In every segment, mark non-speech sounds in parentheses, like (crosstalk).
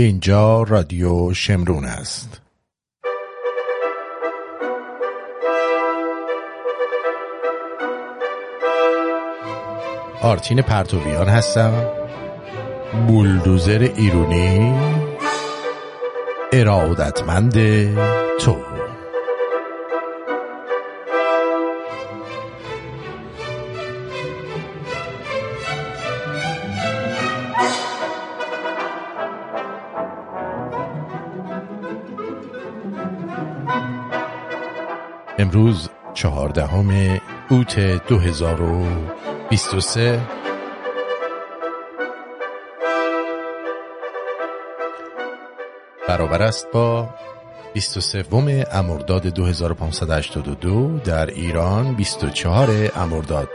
اینجا رادیو شمرون است. آرتین پرتویان هستم. بولدوزر ایرونی. ارادتمند تو. دهم اوت 2023 برابر است با 23 امرداد 2582 در ایران 24 امرداد.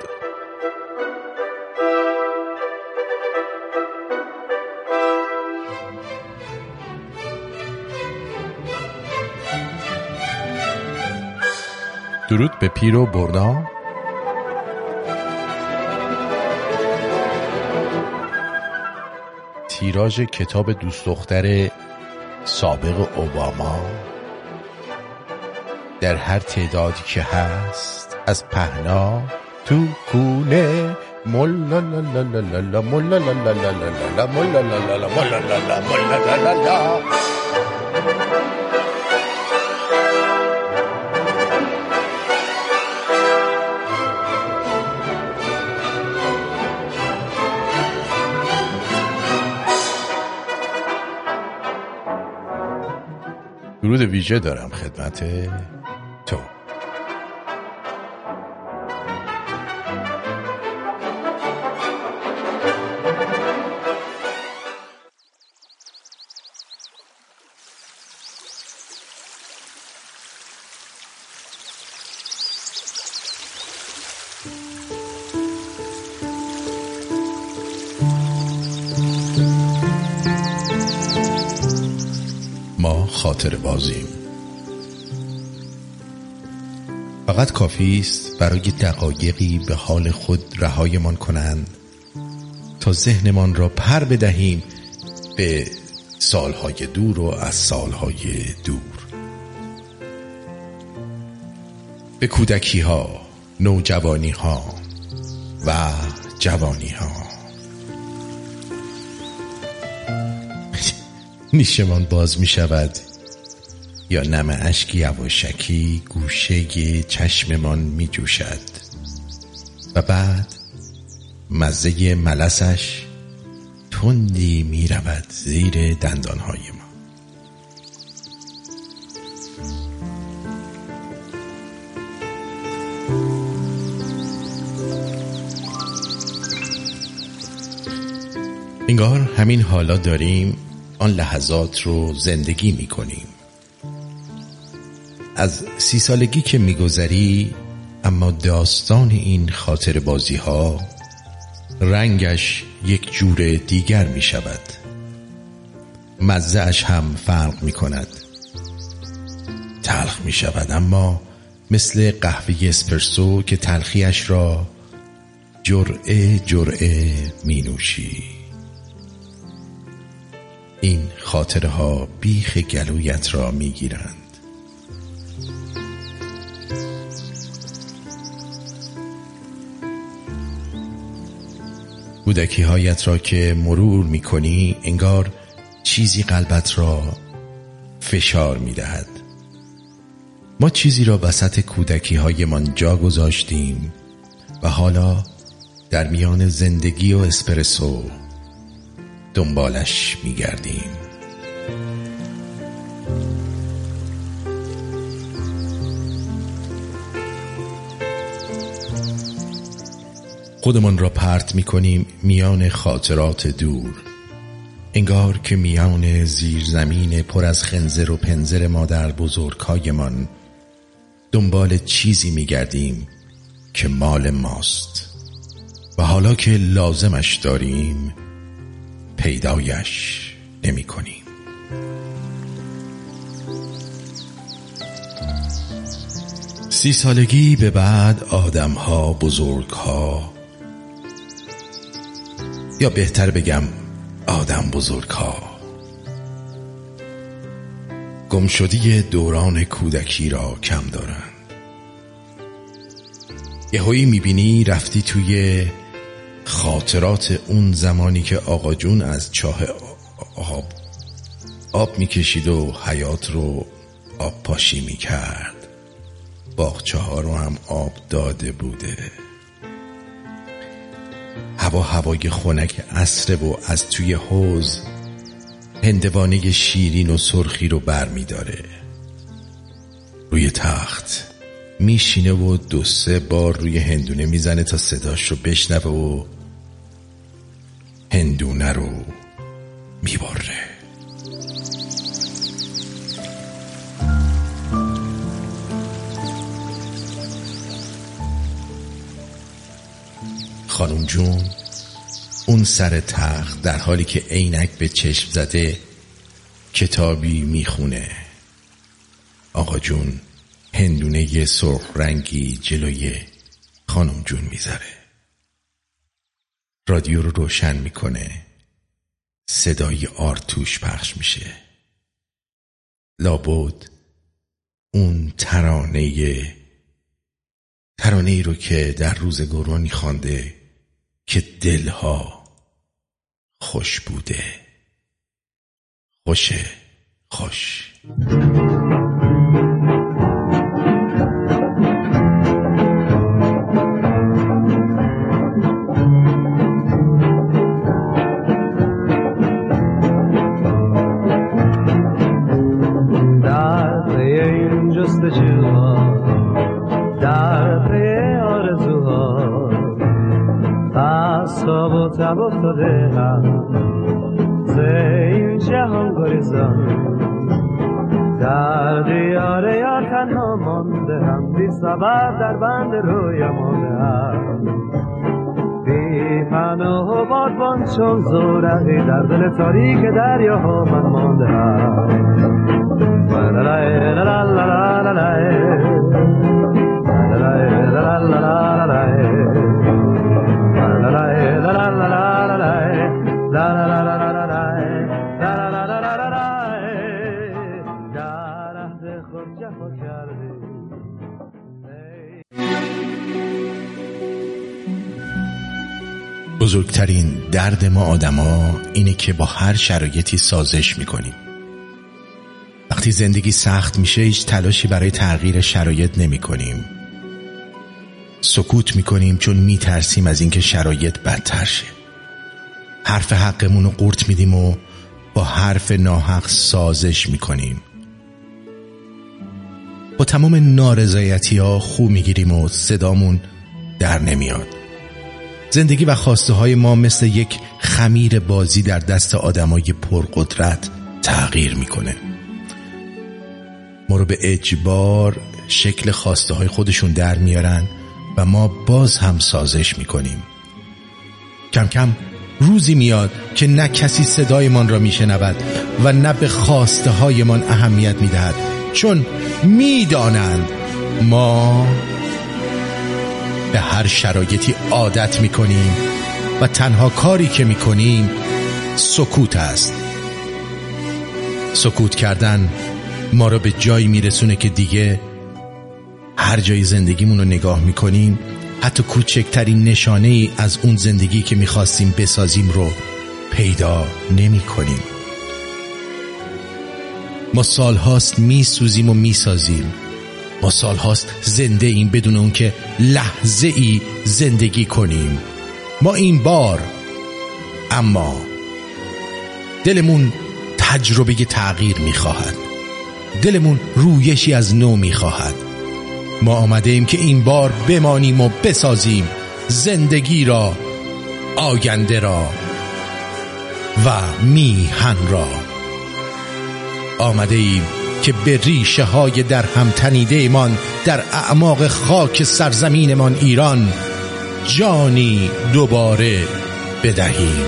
درود به پیر و برنا تیراژ کتاب دوست دختر سابق اوباما. در هر تعدادی که هست از پهنا تو کونه مولا درود ویژه دارم خدمت خاطر بازیم. فقط کافی است برای دقایقی به حال خود رهایمان کنند تا ذهنمان را پر بدهیم به سالهای دور و از سالهای دور. به کودکی ها نوجوانی ها و جوانی ها (laughs) نیشمان باز می شود یا نم اشک یواشکی گوشه چشممان می جوشد و بعد مزه ملسش تندی می رود زیر دندانهای ما. انگار همین حالا داریم آن لحظات رو زندگی می کنیم از سی سالگی که میگذری اما داستان این خاطر بازی ها رنگش یک جور دیگر می شود مزهش هم فرق می کند تلخ می شود اما مثل قهوه اسپرسو که تلخیش را جرعه جرعه می نوشی این خاطره ها بیخ گلویت را می گیرند کودکی هایت را که مرور می کنی انگار چیزی قلبت را فشار می دهد ما چیزی را وسط کودکی هایمان جا گذاشتیم و حالا در میان زندگی و اسپرسو دنبالش می گردیم خودمان را پرت می کنیم میان خاطرات دور. انگار که میان زیرزمین پر از خنزر و پنزر مادر بزرگهایمان دنبال چیزی می گردیم که مال ماست. و حالا که لازمش داریم پیدایش نمی کنیم سی سالگی به بعد آدم ها بزرگ ها یا بهتر بگم آدم بزرگ ها گمشدی دوران کودکی را کم دارند. یهویی می‌بینی رفتی توی خاطرات اون زمانی که آقا جون از چاه آب آب می‌کشید و حیات رو آب پاشی می‌کرد. باغچه ها رو هم آب داده بوده. هوا هوای خنک عصره و از توی حوز هندوانه شیرین و سرخی رو بر می داره. روی تخت میشینه و دو سه بار روی هندونه می‌زنه تا صداش رو بشنوه و هندونه رو می‌بره خانم جون اون سر تخت در حالی که عینک به چشم زده کتابی می‌خونه. آقا جون هندونه سرخ رنگی جلوی خانم جون می‌ذاره. رادیو رو روشن می‌کنه. صدای آرتوش پخش میشه. لابد اون ترانه ترانه ای رو که در روز گرونی خوانده که دلها خوش بوده. خوشه خوش. چون زورقی در دل تاریک دریاها من مانده هم بزرگترین درد ما آدما اینه که با هر شرایطی سازش می‌کنیم. وقتی زندگی سخت میشه هیچ تلاشی برای تغییر شرایط نمی کنیم سکوت می‌کنیم چون میترسیم از اینکه شرایط بدتر شه. حرف حقمون رو قورت میدیم و با حرف ناحق سازش می‌کنیم. با تمام نارضایتی ها خوب می‌گیریم و صدامون در نمیاد. زندگی و خواسته های ما مثل یک خمیر بازی در دست آدمای پرقدرت تغییر می‌کنه. ما رو به اجبار شکل خواسته های خودشون در میارن و ما باز هم سازش می‌کنیم. کم کم روزی میاد که نه کسی صدایمان را میشنود و نه به خواسته هایمان اهمیت می‌دهد. چون می‌دانند ما به هر شرایطی عادت می‌کنیم و تنها کاری که می‌کنیم سکوت است. سکوت کردن ما را به جایی میرسونه که دیگه هر جای زندگیمون رو نگاه می‌کنیم حتی کوچکترین نشانه ای از اون زندگی که می‌خواستیم بسازیم رو پیدا نمی کنیم ما سالهاست میسوزیم و می‌سازیم. ما سالهاست زنده ایم بدون اون که لحظه ای زندگی کنیم. ما این بار اما دلمون تجربه تغییر می‌خواهد. دلمون رویشی از نو می‌خواهد. ما آمده ایم که این بار بمانیم و بسازیم زندگی را آینده را و میهن را. آمده ایم که به ریشه های در هم تنیده ایمان در اعماق خاک سرزمینمان ایران جانی دوباره بدهیم.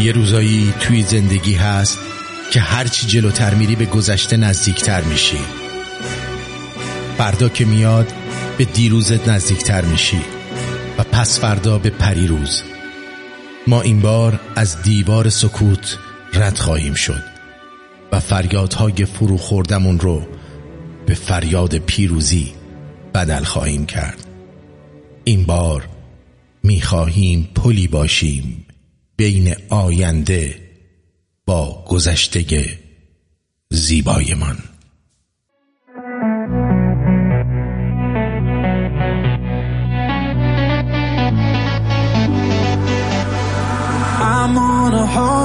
یه روزایی توی زندگی هست که هرچی جلوتر میری به گذشته نزدیکتر میشی. فردا که میاد به دیروزت نزدیکتر میشی. و پس فردا به پریروز ما این بار از دیوار سکوت رد خواهیم شد و فریادهای فرو خوردمون رو به فریاد پیروزی بدل خواهیم کرد. این بار می‌خواهیم پلی باشیم بین آینده با گذشته زیبایمان.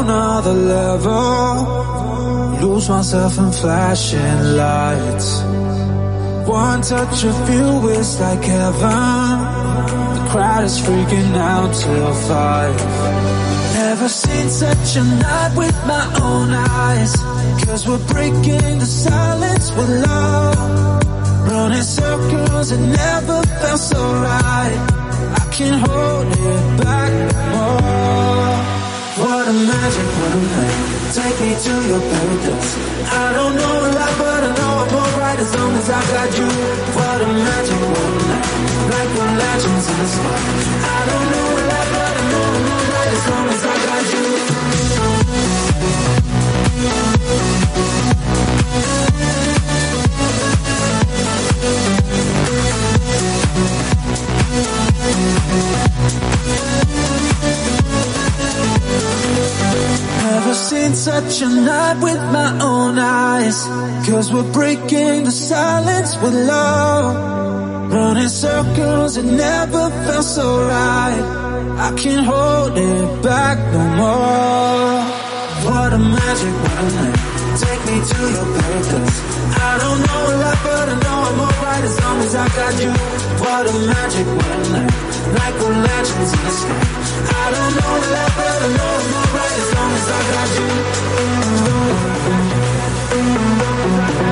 A whole nother level. Lose myself in flashing lights. One touch of you is like heaven. The crowd is freaking out till five. Never seen such a night with my own eyes. Cause we're breaking the silence with love. Running circles, it never felt so right. I can't hold it back no more. A magic, what a night. Take me to your paradise. I don't know a lot, but I know I'm alright as long as I got you. What a magic, what night. Like the legends in the sky. I don't know Seen such a night with my own eyes. Cause we're breaking the silence with love. Running circles, it never felt so right. I can't hold it back no more. What a magic, night. Take me to your paradise. I don't know a lot, but I know I'm alright long as I got you. What a magic, what a night. Like the legends in the sky. I don't know a lot, but I know I'm alright as long as I got you.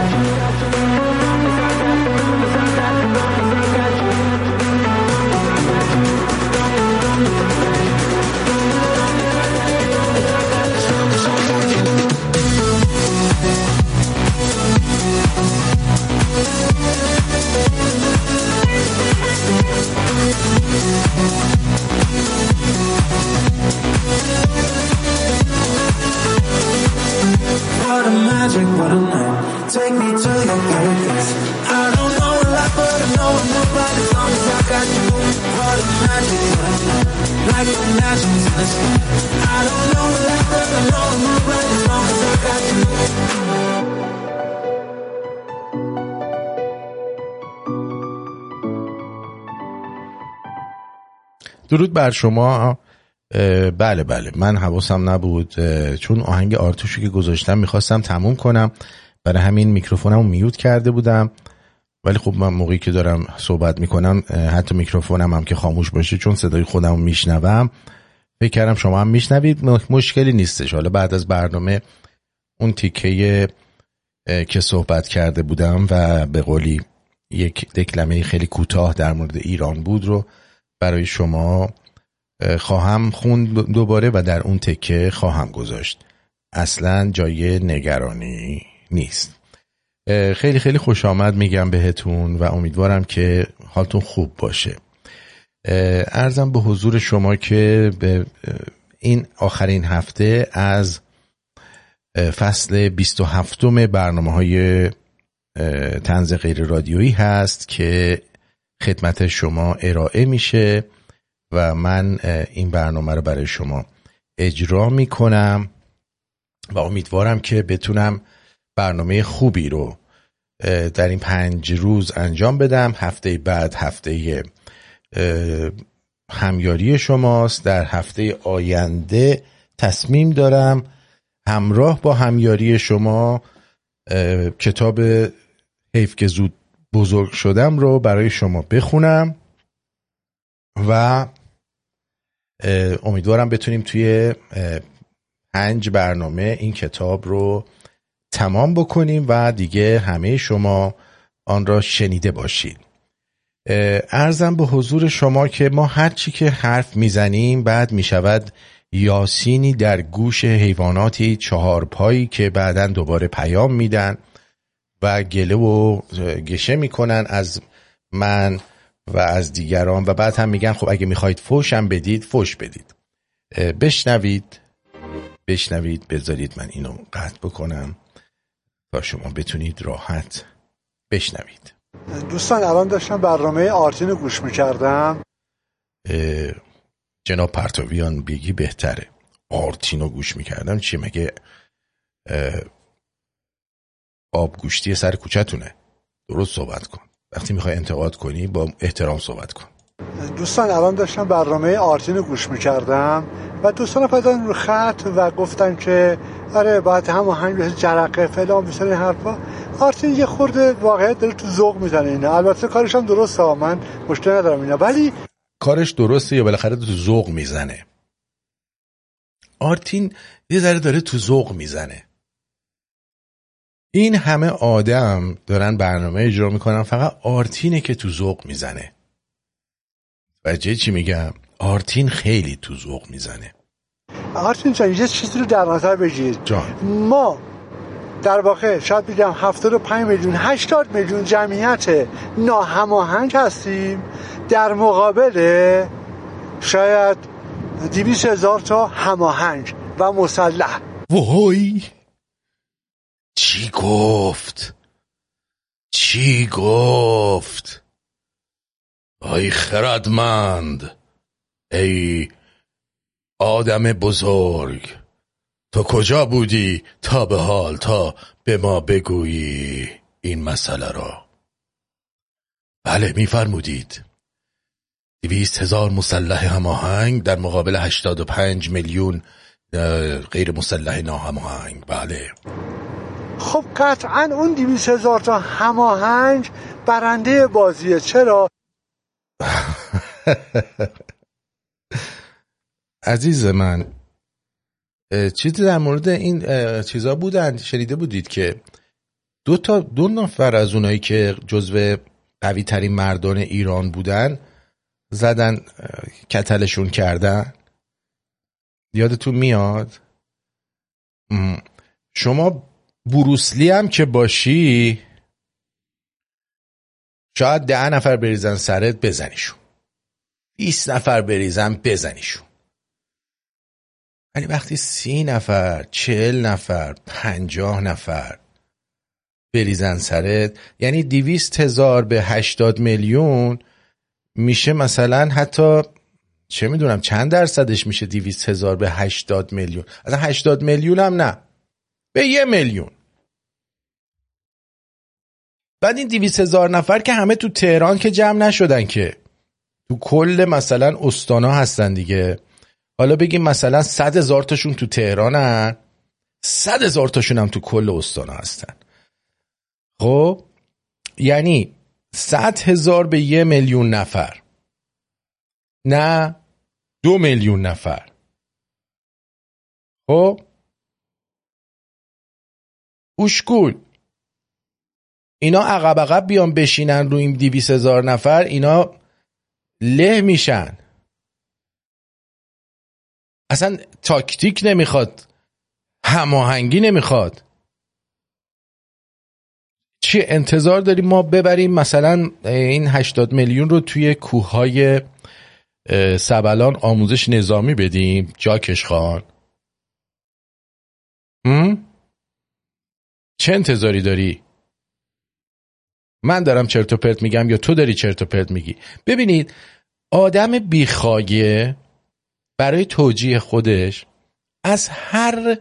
What a magic, what a night. Take me to your paradise. I don't know a lot, but I know I'm alright as long as I got you. What a magic, what a night. Like the legends in the sky. I don't know a lot, but I know I'm alright as long as I got you. درود بر شما بله بله. من حواسم نبود چون آهنگ آرتوشو که گذاشتم می‌خواستم تموم کنم. برای همین میکروفونم رو میوت کرده بودم. ولی خب من موقعی که دارم صحبت می‌کنم حتی میکروفونم هم که خاموش باشه چون صدای خودم میشنوم. فکر کردم شما هم میشنوید. مشکلی نیستش. حالا بعد از برنامه اون تیکه که صحبت کرده بودم و به قولی یک دکلمه خیلی کوتاه در مورد ایران بود رو برای شما خواهم خوند دوباره و در اون تکه خواهم گذاشت. اصلا جای نگرانی نیست. خیلی خیلی خوش آمد میگم بهتون و امیدوارم که حالتون خوب باشه. ارزم به حضور شما که به این آخرین هفته از فصل 27 برنامه های تنز غیر رادیویی هست که خدمت شما ارائه میشه. و من این برنامه رو برای شما اجرا می‌کنم و امیدوارم که بتونم برنامه خوبی رو در این پنج روز انجام بدم. هفته بعد هفته همیاری شماست. در هفته آینده تصمیم دارم همراه با همیاری شما کتاب حیف که زود بزرگ شدم رو برای شما بخونم و امیدوارم بتونیم توی پنج برنامه این کتاب رو تمام بکنیم و دیگه همه شما آن را شنیده باشید ارزم به حضور شما که ما هرچی که حرف می‌زنیم بعد می‌شود یاسینی در گوش حیواناتی چهار پایی که بعدا دوباره پیام میدن و گله و گشه می‌کنن از من و از دیگران و بعد هم میگن خب اگه می‌خواید فوشم بدید فوش بدید. بشنوید. بشنوید بذارید من اینو قطع بکنم تا شما بتونید راحت بشنوید. دوستان الان داشتم برنامه آرتین رو گوش می‌کردم. جناب پرتویان بگی بهتره آرتین رو گوش می‌کردم. چی مگه؟ آب گوشتی سر کوچتونه درست صحبت کن. وقتی می‌خوای انتقاد کنی با احترام صحبت کن. دوستان الان داشتم برنامه آرتین رو گوش می‌کردم و دوستان پدن رو خط و گفتن که آره باید هم آهنگ جرقه فلان بسن این حرفا. آرتین یه خورده واقعیت داره تو ذوق می‌زنه اینا. البته کارش هم درسته من مشکل ندارم اینا. ولی کارش درسته یا بالاخره تو ذوق می‌زنه؟ آرتین یه ذره داره تو ذوق می‌زنه. این همه آدم دارن برنامه اجرا می‌کنن فقط آرتینه که تو ذوق می‌زنه. وجه چی میگم؟ آرتین خیلی تو ذوق می‌زنه. آرتین جان یه چیزی رو در نظر بگیر. جان. ما در واقع شاید بگم 75 میلیون 80 میلیون جمعیت ناهماهنگ هستیم. در مقابل شاید 200 هزار تا هماهنگ و مسلح. وای! چی گفت؟ چی گفت؟ ای خردمند ای آدم بزرگ تو کجا بودی تا به حال تا به ما بگویی این مسئله را؟ بله میفرمودید. دویست هزار مسلح هماهنگ در مقابل هشتاد و پنج میلیون غیر مسلح ناهماهنگ. بله. خب قطعا اون دویست هزار تا هماهنگ برنده بازیه چرا؟ (laughs) عزیز من چیزی در مورد این چیزا بودن شنیده بودید که دو تا دو نفر از اونایی که جزو قوی ترین مردان ایران بودن زدن کتلشون کردن. یادتون میاد؟ شما بروسلی هم که باشی شاید ده نفر بریزن سرت بزنیشون. 20 نفر بریزن بزنیشون. ولی وقتی سی نفر چهل نفر پنجاه نفر بریزن سرت یعنی دیویست هزار به هشتاد میلیون میشه مثلا حتی چه می‌دونم چند درصدش میشه دیویست هزار به هشتاد میلیون؟ اصلا هشتاد میلیون هم نه. به یه میلیون. بعد این دیویست هزار نفر که همه تو تهران که جمع نشدن که تو کل مثلا استانا هستن دیگه. حالا بگیم مثلا صد هزار تاشون تو تهرانن. صد هزار تاشون هم تو کل استانا هستن. خب؟ یعنی صد هزار به یه میلیون نفر. نه دو میلیون نفر. خب؟ اوشکول. اینا عقب عقب بیان بشینن رو این دیویس هزار نفر اینا له میشن. اصلا تاکتیک نمی‌خواد هماهنگی نمی‌خواد. چی انتظار داریم ما ببریم؟ مثلا این 80 میلیون رو توی کوههای سبلان آموزش نظامی بدیم؟ جاکش خان. چه انتظاری داری؟ من دارم چرت و پرت میگم یا تو داری چرت و پرت میگی؟ ببینید آدم بیخواگه برای توجیه خودش از هر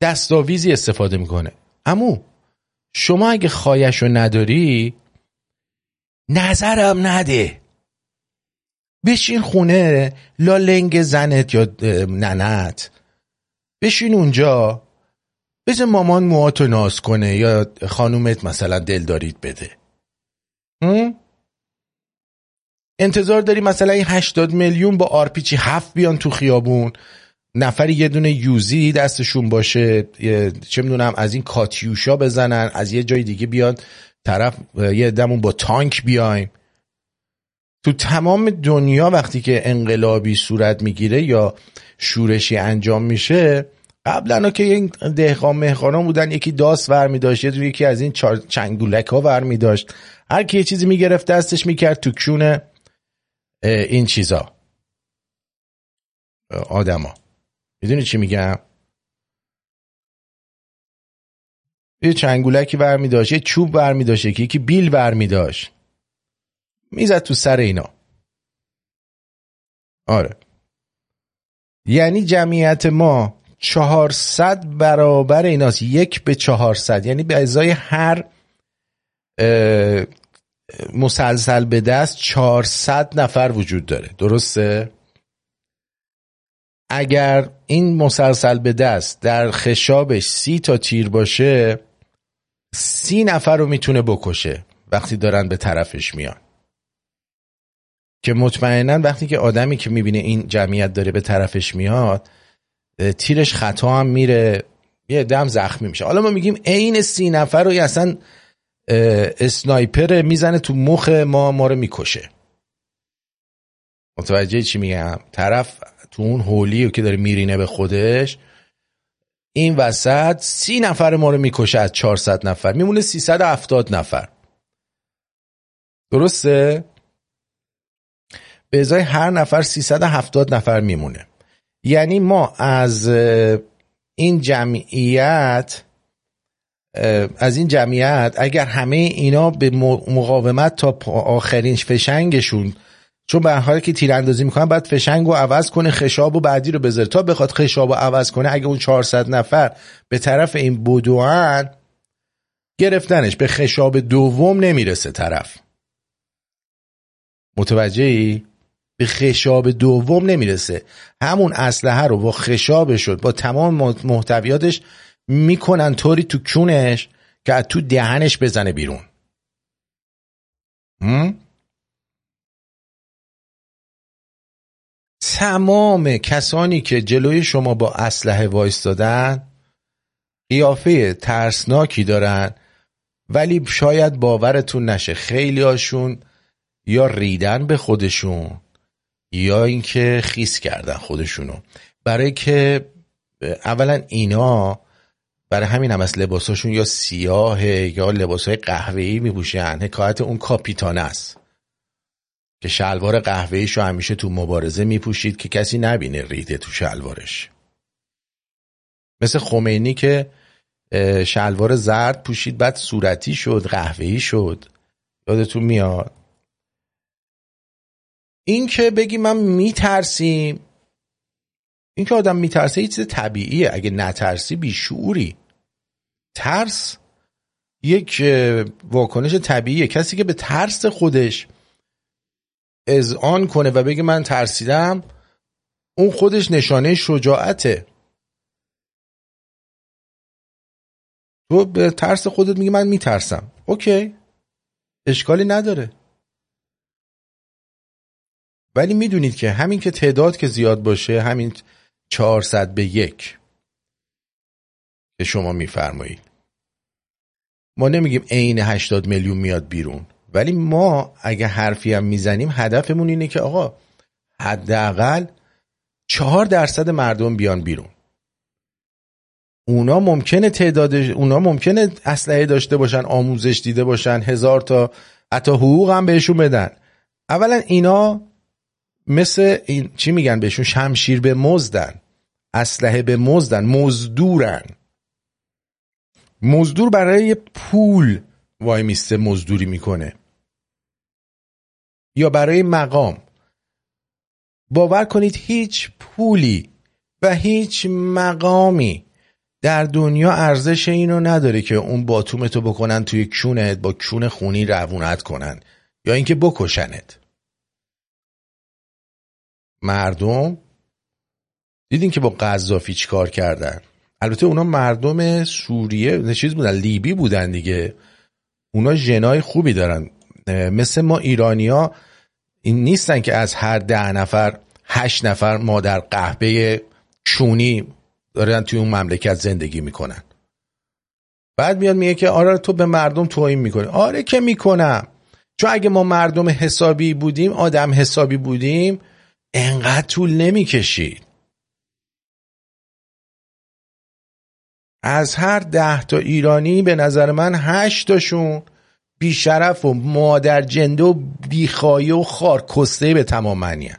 دستاویزی استفاده می‌کنه. امو شما اگه خواهش رو نداری نظرم نده. بشین خونه لا لنگ زنت یا ننت. بشین اونجا. بذار مامان موهاتو ناز کنه یا خانومت مثلا دلدارید بده. انتظار داری مثلا این 80 میلیون با آرپیچی هفت بیان تو خیابون نفری یه دونه یوزی دستشون باشه چه می‌دونم از این کاتیوشا بزنن از یه جای دیگه بیان طرف یه دمون با تانک بیایم. تو تمام دنیا وقتی که انقلابی صورت می‌گیره یا شورشی انجام میشه قبلا که این دهقان مهقانا بودن یکی داس ور داشت یکی از این چنگولک ها ور می داشت هر کی یه چیزی می‌گرفت دستش می‌کرد تو کونه این چیزا. آدما. می‌دونی چی میگم؟ یه چنگولکی برمی داشت یه چوب برمی داشت یکی بیل برمی داشت می‌زد تو سر اینا. آره. یعنی جمعیت ما چهارصد برابر ایناست. یک به چهارصد. یعنی به ازای هر مسلسل به دست چهارصد نفر وجود داره. درسته؟ اگر این مسلسل به دست در خشابش سی تا تیر باشه سی نفر رو می‌تونه بکشه وقتی دارن به طرفش میان. که مطمئنا وقتی که آدمی که می‌بینه این جمعیت داره به طرفش میاد تیرش خطا هم میره یه دم زخمی میشه. حالا ما میگیم عین سی نفر رو اصلا اسنایپر می‌زنه تو مخ ما ما رو می‌کشه. متوجه چی میگم؟ طرف تو اون هولی که داره میرینه به خودش این وسط سی نفر ما رو می‌کشه از 400 نفر. میمونه 370 نفر. درسته؟ به ازای هر نفر 370 نفر میمونه. یعنی ما از این جمعیت از این جمعیت اگر همه اینا به مقاومت تا آخرین فشنگشون چون به حالی که تیراندازی می‌کنن بعد فشنگ رو عوض کنه خشاب و بعدی رو بذاره تا بخواد خشاب رو عوض کنه اگه اون 400 نفر به طرف این بدوان گرفتنش به خشاب دوم نمی‌رسه طرف متوجه ای؟ به خشاب دوم نمی‌رسه. همون اسلحه رو با خشاب شد با تمام محتویاتش می‌کنن طوری تو کونش که از تو دهنش بزنه بیرون. تمام کسانی که جلوی شما با اسلحه وایستادن قیافه ترسناکی دارن ولی شاید باورتون نشه خیلی هاشون یا ریدن به خودشون. یا اینکه خیس کردن خودشونو. برای که اولا اینا برای همین هم از لباساشون یا سیاه یا لباسهای قهوه‌ای میپوشن. حکایت اون کاپیتان است. که شلوار قهوه‌ایشو همیشه تو مبارزه میپوشید که کسی نبینه ریده تو شلوارش. مثل خمینی که شلوار زرد پوشید بعد صورتی شد قهوه‌ای شد. یادتون میاد؟ این که بگی من میترسیم. این که آدم میترسه یه چیز طبیعیه. اگه نترسی بیشعوری. ترس یک واکنش طبیعیه. کسی که به ترس خودش آن کنه و بگه من ترسیدم اون خودش نشانه شجاعته. تو به ترس خودت میگه من میترسم. اوکی. اشکالی نداره. ولی می‌دونید که همین که تعداد که زیاد باشه همین 400 به یک که شما میفرمایید. ما نمیگیم عین 80 میلیون میاد بیرون ولی ما اگه حرفی هم می‌زنیم هدفمون اینه که آقا حداقل چهار درصد مردم بیان بیرون. اونا ممکنه تعداد اونا ممکنه اسلحه داشته باشن آموزش دیده باشن هزار تا حتی حقوق هم بهشون بدن. اولا اینا مثل این چی میگن بهشون؟ شمشیر به مزدن اسلحه به مزدن مزدورن. مزدور برای پول وای میسته مزدوری می‌کنه. یا برای مقام. باور کنید هیچ پولی و هیچ مقامی در دنیا ارزش اینو نداره که اون باتومتو بکنن توی کونت با کون خونی روونت کنن. یا اینکه بکشنت. مردم دیدین که با قذافی کار کردن؟ البته اونا مردم سوریه چیز بودن لیبی بودن دیگه. اونا ژنای خوبی دارن. مثل ما ایرانیا این نیستن که از هر ده نفر هشت نفر مادر قهبه چونی دارن توی اون مملکت زندگی می‌کنن. بعد میاد میگه که آره تو به مردم توهین می‌کنی. آره که می‌کنم. چون اگه ما مردم حسابی بودیم آدم حسابی بودیم انقدر طول نمی‌کشید از هر ده تا ایرانی به نظر من هشت تاشون بیشرف و مادر جنده و بیخایه و خارکسته به تمام معنی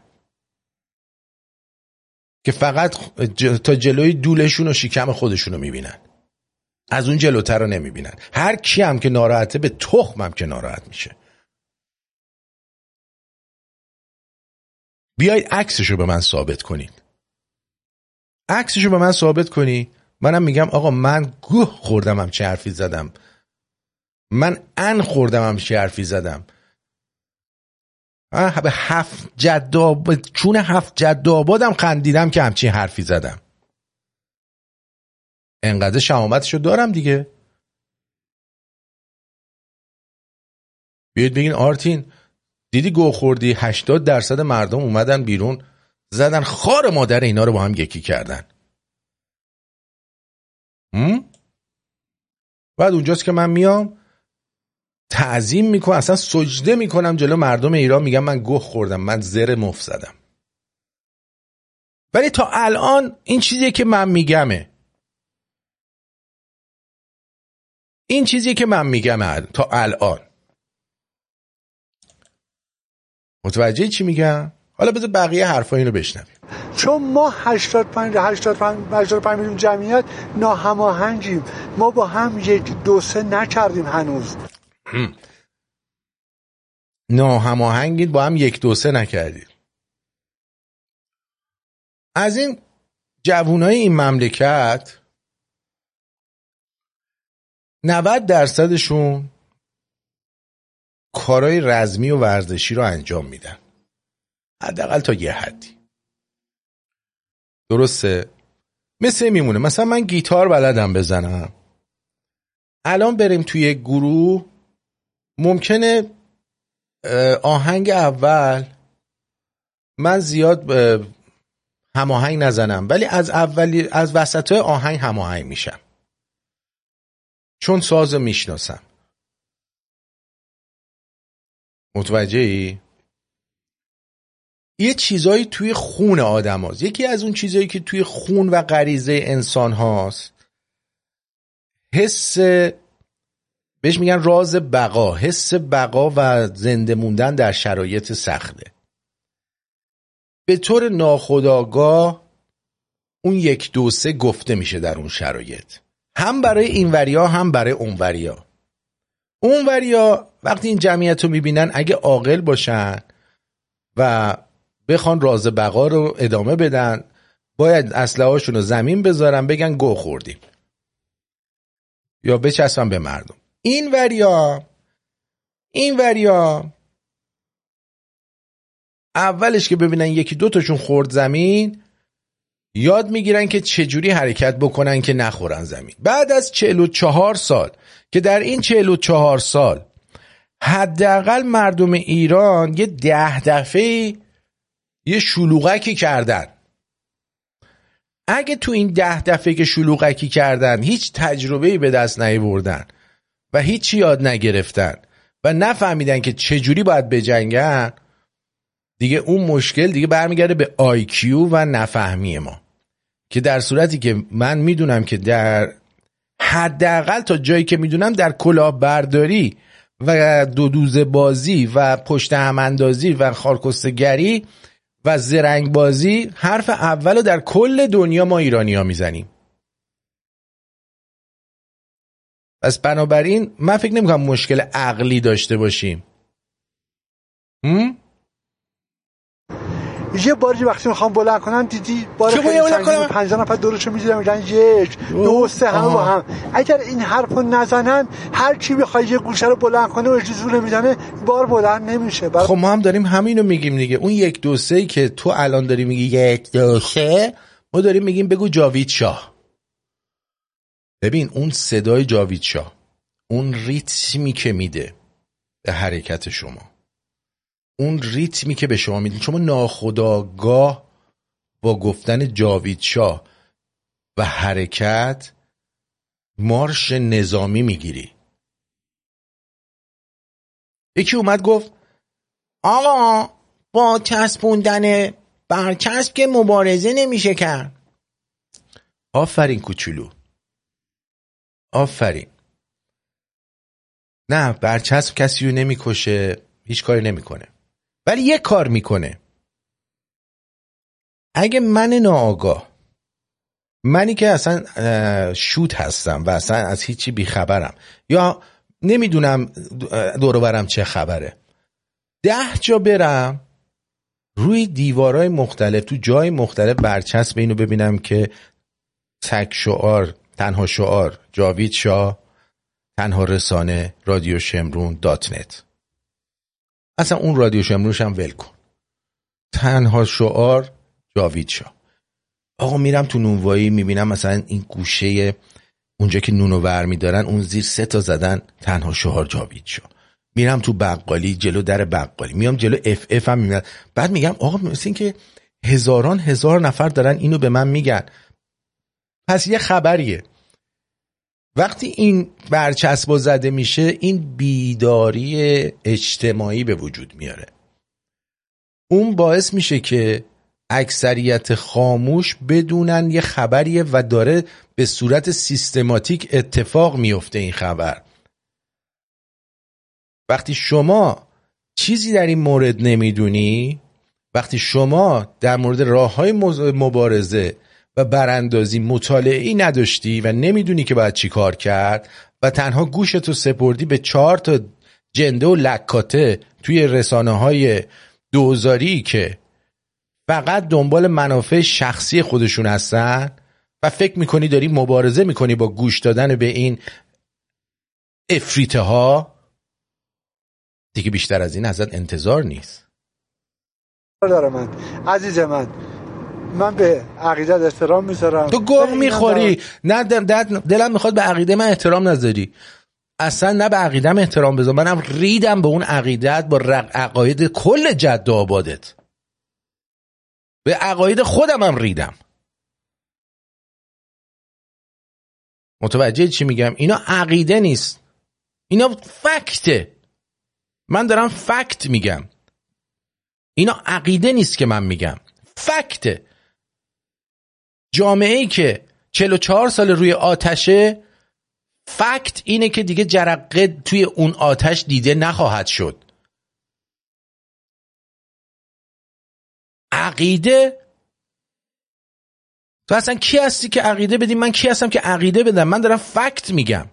که فقط تا جلوی دولشون و شکم خودشون رو می‌بینن. از اون جلوتر رو نمی‌بینن. هر کی هم که ناراحته به تخمم که ناراحت میشه. بیایید عکسشو به من ثابت کنید. عکسشو به من ثابت کنی؟ منم میگم آقا من گوه خوردم هم چه حرفی زدم. من ان خوردم هم چه حرفی زدم. به هفت جد چون هفت جد آبادم خندیدم که همچین حرفی زدم. انقدر شهامتشو دارم دیگه. بیاید بگین آرتین دیدی گو خوردی؟ 80 درصد مردم اومدن بیرون زدن خار مادر اینا رو با هم یکی کردن. بعد اونجاست که من میام تعظیم می‌کنم اصلا سجده می‌کنم جلو مردم ایران میگم من گوه خوردم من زر مف زدم. ولی تا الان این چیزی که من میگمه. این چیزی که من میگم تا الان. متوجه چی میگم؟ حالا بذار بقیه حرفا اینو بشنویم. چون ما 85 85 85 میلیون جمعیت ناهماهنگیم. ما با هم یک دو سه نکردیم هنوز. ناهماهنگید با هم یک دو سه نکردید از این جوانای این مملکت 90 درصدشون کارهای رزمی و ورزشی رو انجام میدن. حداقل تا یه حدی. درسته؟ مثل میمونه. مثلا من گیتار بلدم بزنم. الان بریم توی گروه. ممکنه آهنگ اول. من زیاد هماهنگ نزنم. ولی از اولی از وسط آهنگ هماهنگ میشم. چون ساز می‌شناسم. متوجه ای؟ یه چیزایی توی خون آدم هاست. یکی از اون چیزایی که توی خون و غریزه انسان هاست حس بهش میگن راز بقا حس بقا و زنده موندن در شرایط سخته به طور ناخداگاه اون یک دو سه گفته میشه در اون شرایط هم برای این وریا هم برای اون وریا اون وریا وقتی این جمعیت رو می‌بینن اگه عاقل باشن و بخوان راز بقا رو ادامه بدن باید اسلحه رو زمین بذارن بگن گو خوردیم. یا بچسبن به مردم. این وریا این وریا اولش که ببینن یکی دوتاشون خورد زمین یاد می‌گیرن که چجوری حرکت بکنن که نخورن زمین. بعد از چهار سال که در این چهار سال حداقل مردم ایران یه ده دفعه یه شلوغکی کردن. اگه تو این ده دفعه که شلوغکی کردن هیچ تجربه‌ای به دست نیاوردن و هیچی یاد نگرفتن و نفهمیدن که چجوری باید بجنگن دیگه اون مشکل دیگه برمیگرده به آیکیو و نفهمی ما. که در صورتی که من می‌دونم که در حداقل تا جایی که می‌دونم در کلاهبرداری و دو دوز بازی و پشت هم اندازی و خارکستگری و زرنگ بازی حرف اول در کل دنیا ما ایرانی ها می‌زنیم پس بنابراین من فکر نمی کنم مشکل عقلی داشته باشیم هم؟ یه باری وقتی می‌خوام بلند کنم دیدی بار خیلی سنگین پنج نفر دورشو می‌دیدم میگن یک دو سه هم با هم. اگر این حرفو نزنن هر کی بخواد یه گوشه رو بلند کنه و اجازه می‌زنه بار بلند نمیشه. خب ما هم داریم همینو میگیم دیگه. اون یک دو سه که تو الان داری میگی یک دو سه ما داریم میگیم بگو جاوید شاه. ببین اون صدای جاوید شاه اون ریتمی که میده به حرکت شما. اون ریتمی که به شما میدین شما ناخداگاه با گفتن جاوید شاه و حرکت مارش نظامی می‌گیری. یکی اومد گفت آقا با چسبوندن برچسب که مبارزه نمیشه کرد. آفرین کوچولو. آفرین. نه برچسب کسی رو نمی‌کشه هیچ کاری نمی‌کنه. ولی یه کار می‌کنه. اگه من ناآگاه منی که اصلا شوت هستم و اصلا از هیچی بیخبرم یا نمی‌دونم دورو برم چه خبره. ده جا برم روی دیوارای مختلف تو جای مختلف برچسب اینو ببینم که تک شعار تنها شعار جاوید شاه تنها رسانه رادیو شمرون دات نت. اصلا اون رادیو شمرونش هم ول کن. تنها شعار جاوید شاه. آقا میرم تو نونوایی می‌بینم مثلا این گوشه اونجا که نونو ور میدارن اون زیر سه تا زدن تنها شعار جاوید شاه. میرم تو بقالی جلو در بقالی. میام جلو اف اف هم میاد. بعد میگم آقا مثل که هزاران هزار نفر دارن اینو به من میگن. پس یه خبریه. وقتی این برچسب زده میشه این بیداری اجتماعی به وجود میاره. اون باعث میشه که اکثریت خاموش بدونن یه خبریه و داره به صورت سیستماتیک اتفاق میفته این خبر. وقتی شما چیزی در این مورد نمی‌دونی وقتی شما در مورد راه های مبارزه و براندازی مطالعه ای نداشتی و نمی‌دونی که باید چی کار کرد و تنها گوشتو سپردی به چهار تا جنده و لکاته توی رسانه های دوزاری که فقط دنبال منافع شخصی خودشون هستن و فکر می‌کنی داری مبارزه می‌کنی با گوش دادن به این افریته ها دیگه بیشتر از این ازت انتظار نیست. داره من. عزیز من من به عقیده احترام می‌ذارم. تو گوه می‌خوری. نه دلم می‌خواد به عقیده من احترام نذاری. اصلا نه به عقیدم احترام بذار. منم ریدم به اون عقیدت با عقاید کل جد آبادت. به عقاید خودم هم ریدم. متوجه چی میگم؟ اینا عقیده نیست. اینا فکته. من دارم فکت میگم. اینا عقیده نیست که من میگم. فکته. جامعه ای که 44 سال روی آتشه فکت اینه که دیگه جرقه توی اون آتش دیده نخواهد شد. عقیده؟ تو اصلا کی هستی که عقیده بدی؟ من کی هستم که عقیده بدم؟ من دارم فکت میگم.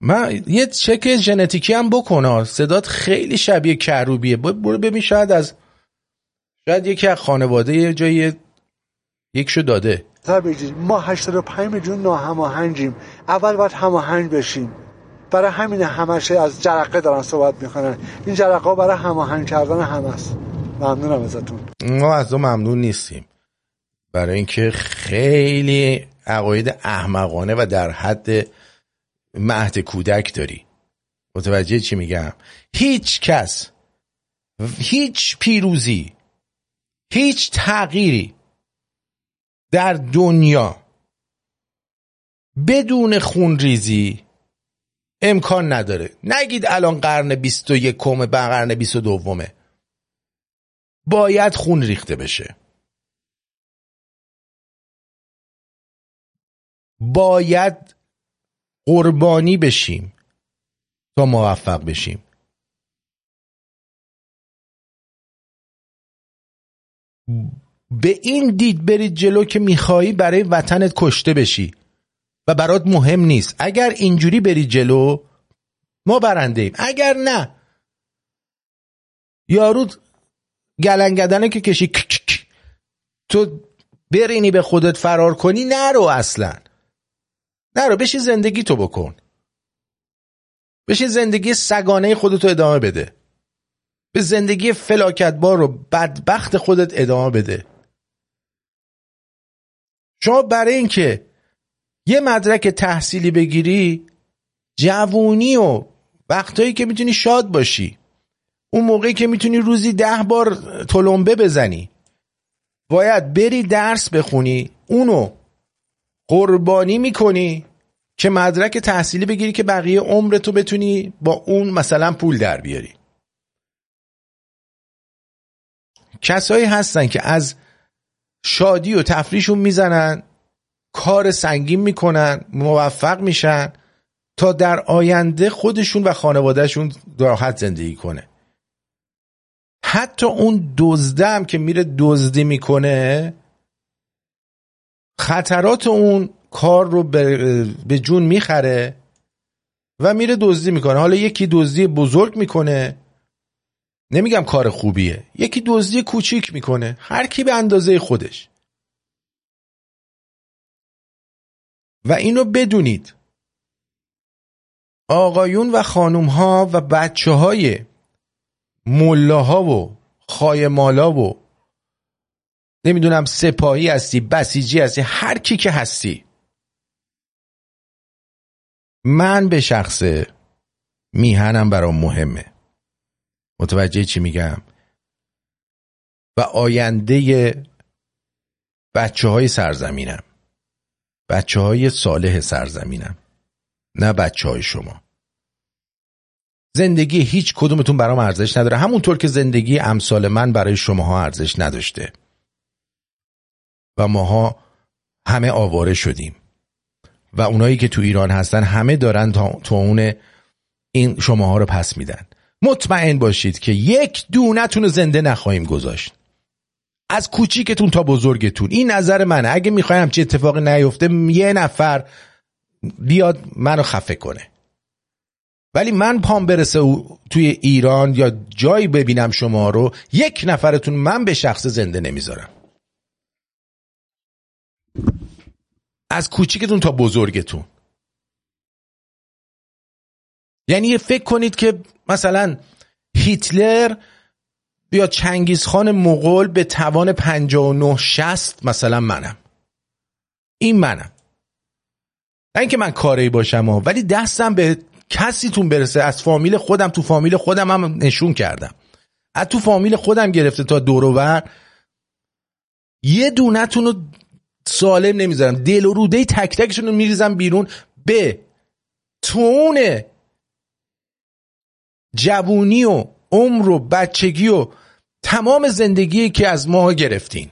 من یه چک ژنتیکی هم بکنه صدات خیلی شبیه کروبیه برو ببین شاید از شاید یکی از خانواده یه جایی یکشو داده. ما 85 میلیون ناهماهنگیم. اول باید هماهنگ بشیم. برای همین همشه از جرقه دارن صحبت می‌کنن. این جرقه برای هماهنگ کردن همه است. ممنونم ازتون. ما از دو ممنون نیستیم. برای اینکه خیلی عقاید احمقانه و در حد مهد کودک داری. متوجه چی میگم؟ هیچ کس هیچ پیروزی هیچ تغییری در دنیا بدون خونریزی امکان نداره. نگید الان قرن 21 کمه به قرن 22 باید خون ریخته بشه. باید قربانی بشیم تا موفق بشیم. به این دید برید جلو که میخوایی برای وطنت کشته بشی و برات مهم نیست. اگر اینجوری بری جلو ما برنده ایم اگر نه یارو گلنگدنه که کشی تو برینی به خودت فرار کنی نرو اصلا. نرو بشی زندگی تو بکن. بشی زندگی سگانه خودتو ادامه بده. به زندگی فلاکتبار و بدبخت خودت ادامه بده. شما برای اینکه یه مدرک تحصیلی بگیری جوونی و وقتایی که می‌تونی شاد باشی اون موقعی که می‌تونی روزی ده بار تلمبه بزنی باید بری درس بخونی اونو قربانی می‌کنی که مدرک تحصیلی بگیری که بقیه عمرتو بتونی با اون مثلا پول در بیاری. کسایی هستن که از شادی و تفریشون می‌زنن کار سنگین می‌کنن موفق میشن تا در آینده خودشون و خانوادهشون راحت زندگی کنه. حتی اون دزده هم که میره دزدی می‌کنه خطرات اون کار رو به جون می‌خره و میره دزدی می‌کنه. حالا یکی دزدی بزرگ می‌کنه نمیگم کار خوبیه. یکی دزدی کوچیک می‌کنه. هر کی به اندازه خودش. و اینو بدونید. آقایون و خانوم ها و بچه های ملاها و خایمالا و نمی‌دونم سپاهی هستی بسیجی هستی هر کی که هستی. من به شخصه میهنم برام مهمه. متوجه چی میگم؟ و آینده بچه های سرزمینم. بچه های صالح سرزمینم. نه بچه های شما. زندگی هیچ کدومتون برام ارزش نداره. همونطور که زندگی امثال من برای شماها ارزش نداشته. و ماها همه آواره شدیم. و اونایی که تو ایران هستن همه دارن تا اون این شماها رو پس میدن. مطمئن باشید که یک دونتون رو زنده نخواهیم گذاشت. از کوچیکتون تا بزرگتون. این نظر منه. اگه می‌خوایم چه اتفاقی نیفته یه نفر بیاد منو خفه کنه. ولی من پام برسه توی ایران یا جایی ببینم شما رو یک نفرتون من به شخص زنده نمی‌ذارم. از کوچیکتون تا بزرگتون. یعنی فکر کنید که مثلا هیتلر یا چنگیزخان مغول به توان 59 60 مثلا منم. این منم. نه اینکه من کاری باشم. ولی دستم به کسیتون برسه از فامیل خودم تو فامیل خودم هم نشون کردم. از تو فامیل خودم گرفته تا دوروبر یه دونتون رو سالم نمی‌ذارم. دل و روده تک تکشون رو میریزم بیرون. به تون جوونی و عمر و بچگی و تمام زندگی که از ما گرفتین.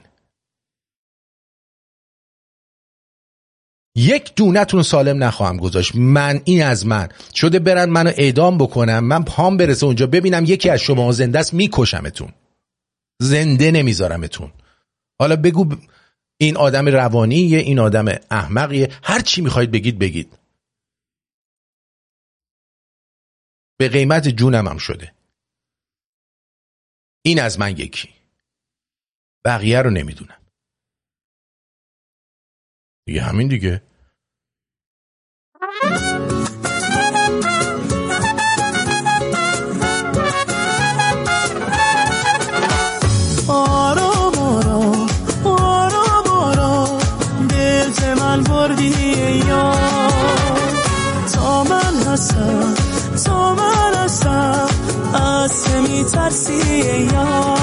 یک دونتون سالم نخواهم گذاشت. من این از من. شده برن منو اعدام بکنم من پام برسه اونجا ببینم یکی از شما زنده است میکشمتون. زنده نمیذارمتون. حالا بگو این آدم روانیه این آدم احمقیه. هر چی می‌خواید بگید بگید. به قیمت جونم هم شده. این از من یکی. بقیه رو نمی‌دونم. دیگه همین دیگه. آرام آرام آرام آرام دل من بردی یا تا من هستم تا من هستم. از میترسی یا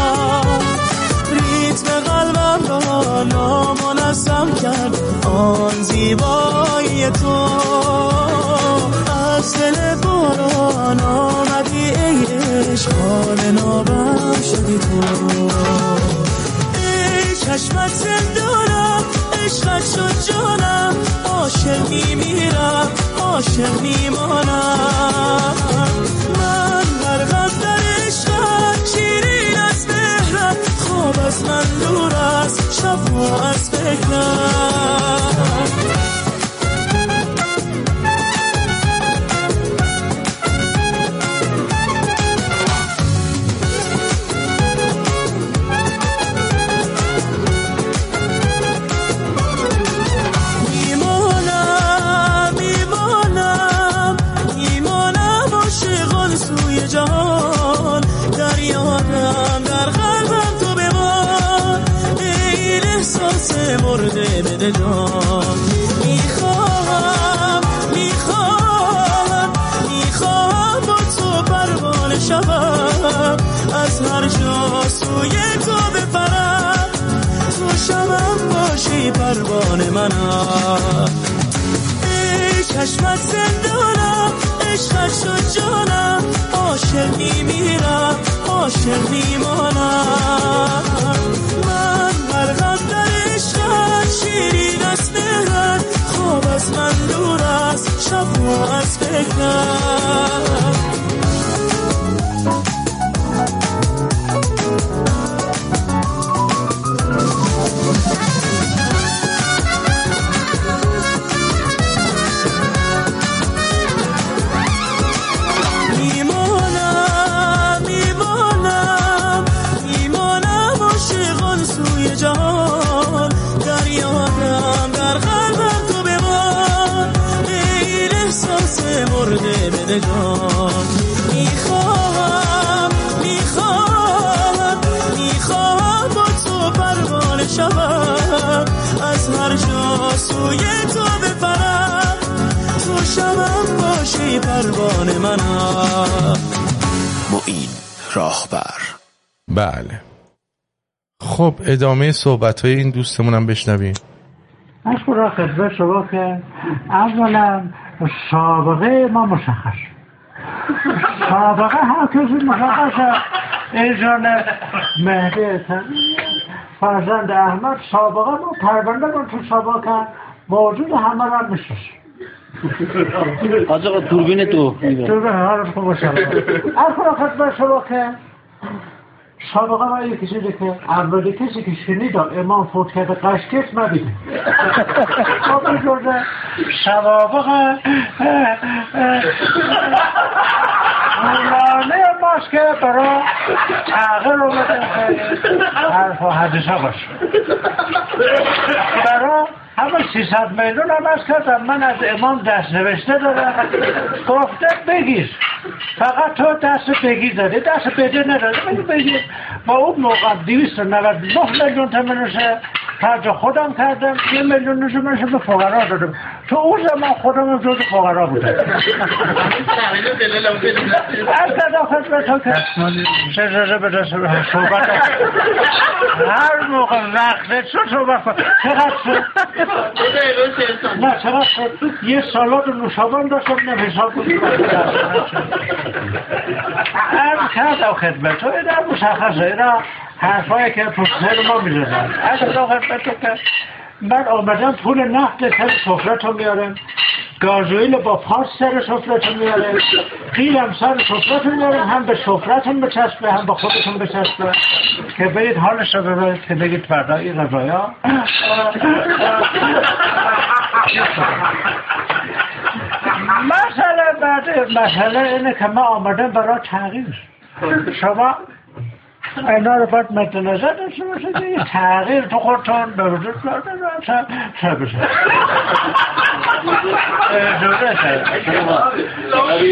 ریتم قلبم را نامنظم کرد. آن زیبایی تو. از دل باران آمدی ای عشق. حال نابم شدی تو. ای چشمت زندانم عشقت شد جانم. عاشق میمیرم. عاشق میمانم من در عشقت شیرین از مهرت خواب از من دور است شب از فکرم بده جان. می‌خواهم می‌خواهم می‌خواهم با تو پروانه شوم. از هر جا سوی تو بپرم تو شبم باشی پروانه منم. ای چشمت زندانم عشقت شد جانم عاشق میمیرم عاشق میمانم. من عشقت شیرین دست مهرت خواب از من دور است شب و از فکرم پروانه شوم از هر جا سوی تو بپرم تو شبم باشی پروانه منم این راهبر بله. خب ادامه صحبت های این دوستمونم بشنویم. اشکر خدمت شما که اولا سابقه ما مشخص سابقه هر کسی مشخصه ایجان مهدی فرزند احمد سابقه ما پرونده ما تو سابقه موجود همه را میشنس آقا دوربین تو. دوربین حالت خوب باشه ارکو خدمت شما که سابقه ما یکی چیزی که اولی کسی که شنیدم امام فوت کرده قشکت ندیده خب جوزه سوابق مولانه ماست که برای تغییر رو بده حرف و حدیثه باشه. برای همه سیصد میلیون هم از کردم. من از امام دست نوشته دارم. گفته بگیر. فقط تو دست بگیر داری دست بده نداری بگیر. با اون موقع دیویست و نوت نه میلیون تمنشه خرج خودم کردم. یه میلیون نشون به فقرا دادم. تو اون زمان خودم جز فقرا تو صحبت هر موقع وقت شد صحبت چقدر شد نه چقدر شد یه سالات نوشابان داشتم نه حساب عرض کردم خدمت تو اینا مشخصه اینا حرفایی که پروفسور ما می‌زدن از خدمت که من آمدم پول نقد سر سفرتو میارم. گازویل با پاس سر سفرتو میارم. قیلم سر سفرتو میارم. هم به سفرتون بچسبه هم به خودتون بچسبه. که برید حالش رو ببرید که بگید فردا این غذایا مسئله بعد مسئله اینه که ما آمدم برای تغییر. شما اینا رو باید مد نظر داشته باشه که یه تغییر تو خودتان به وجود بیاد چه بشه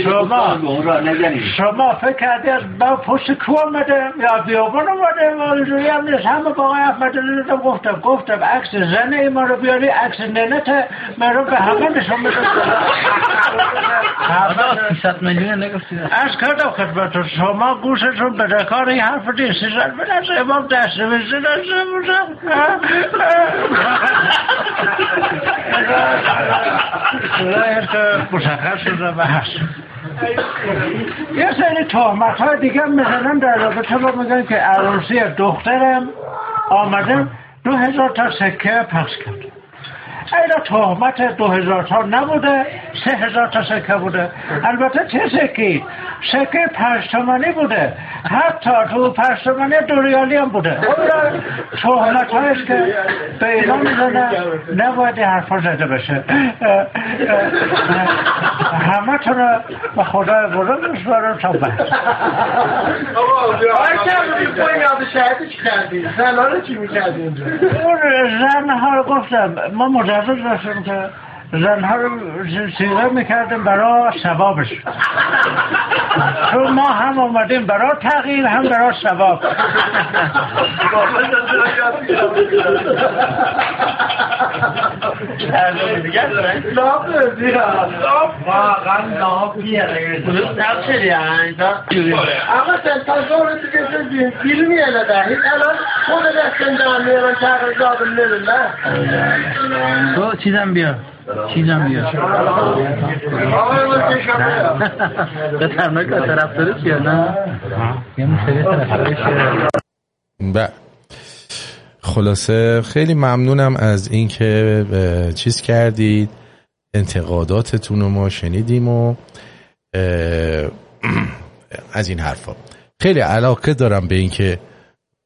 شما شما فکر کردی از با پشت کو آمده یا بیابان آمده روی هم نیست همه با آقای احمد گفتم گفتم عکس زن ای ما رو بیاری عکس ننت من رو به همه نشون میلیون نگفتی از کردم خدمت شما گوشتون به رکار این حرف سیزن به دست امام دست نوشته داشته بودم مشخص شده بحث یه سری تهمت های دیگه می‌زنن در رابطه با میگن که عروسی دخترم آمدم دو هزار تا سکه پخش کرد اینا تهمت دو هزار تا نبوده سه هزار تا سکه بوده. البته چه سکی سکه پنج تومنی بوده. حتی تو پنج تومنی دو ریالی هم بوده. تهمت هایش که به اینا می‌زنه نباید این حرفا زده بشه. همه تو رو به خدا بزرگ میسپارم. تا بعد. زن ها رو گفتم ما مجرد داشتم که زنها رو سیغه می‌کردیم برای سبابش چون ما هم آمدیم برای تغییر هم برای سباب اما تنتظر دیگه فیلمی الان الان خود دستن دارم میرن تغییر دادم نمیدن تو چیزم بیا. چیزم (laughs) به ترمای که طرف چیه نه؟ یه بله. خلاصه خیلی ممنونم از اینکه چیز کردید. انتقاداتتون رو ما شنیدیم و (clears throat) از این حرفا. خیلی علاقه دارم به اینکه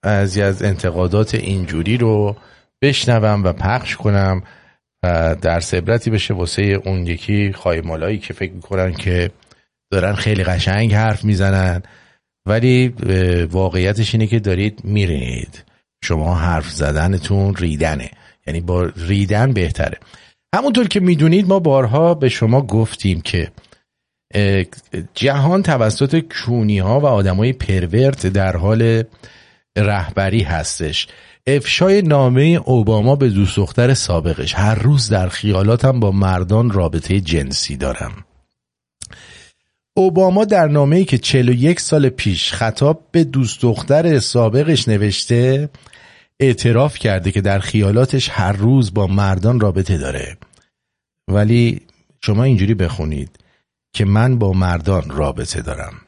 بعضی از انتقادات اینجوری رو بشنوم و پخش کنم. در عبرتی بشه واسه اون یکی خواهی که فکر می‌کنن که دارن خیلی قشنگ حرف می‌زنن. ولی واقعیتش اینه که دارید میرید. شما حرف زدنتون ریدنه. یعنی با ریدن بهتره. همونطور که می‌دونید ما بارها به شما گفتیم که جهان توسط کونی ها و آدمای پرورت در حال رهبری هستش. افشای نامه اوباما به دوست دختر سابقش. هر روز در خیالاتم با مردان رابطه جنسی دارم. اوباما در نامه‌ای که 41 سال پیش خطاب به دوست دختر سابقش نوشته اعتراف کرده که در خیالاتش هر روز با مردان رابطه داره. ولی شما اینجوری بخونید که من با مردان رابطه دارم.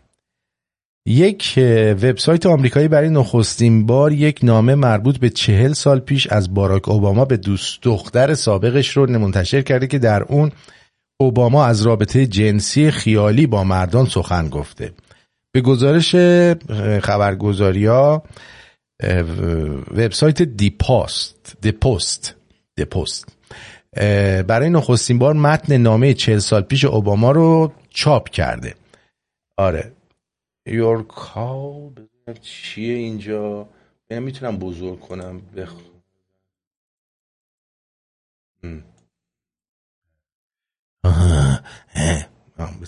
یک وبسایت آمریکایی برای نخستین بار یک نامه مربوط به چهل سال پیش از باراک اوباما به دوست دختر سابقش رو منتشر کرده که در اون اوباما از رابطه جنسی خیالی با مردان سخن گفته. به گزارش خبرگزاری ها وبسایت دی پاست دی پست دی پست. برای نخستین بار متن نامه چهل سال پیش اوباما رو چاپ کرده. آره. یور کال چیه اینجا من می‌تونم بزرگ کنم بخ...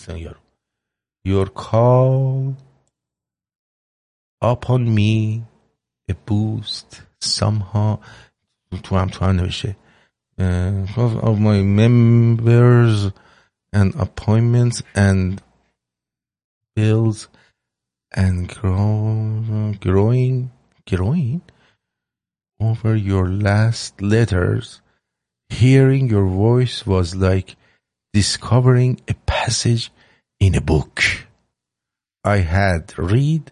یارو Your call upon me a boost somehow تو هم تو هم نوشه of my members and appointments and bills and grow, growing growing over your last letters hearing your voice was like discovering a passage in a book I had read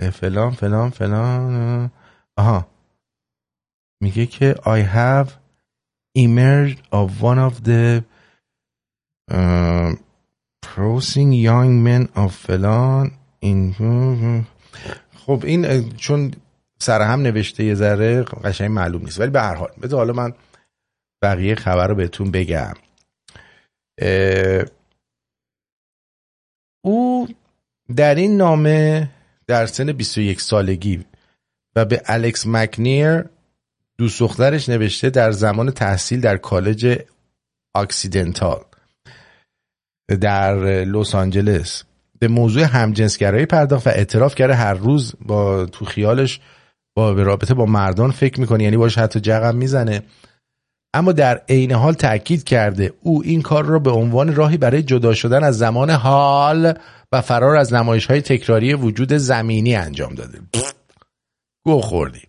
فلان فلان فلان آها میگه که I have emerged of one of the uh, promising young men of فلان این خب این چون سر هم نوشته یه ذره قشنگ معلوم نیست. ولی به هر حال بذار حالا من بقیه خبر رو بهتون بگم. او در این نامه در سن 21 سالگی و به الکس مکنیر دوست دخترش نوشته در زمان تحصیل در کالج اکسیدنتال در لس آنجلس. به موضوع همجنسگرایی پرداخت و اعتراف کرده هر روز با تو خیالش با به رابطه با مردان فکر می‌کنه یعنی باش حتی جغم می‌زنه. اما در عین حال تاکید کرده او این کار را به عنوان راهی برای جدا شدن از زمان حال و فرار از نمایش های تکراری وجود زمینی انجام داده. گو خوردی.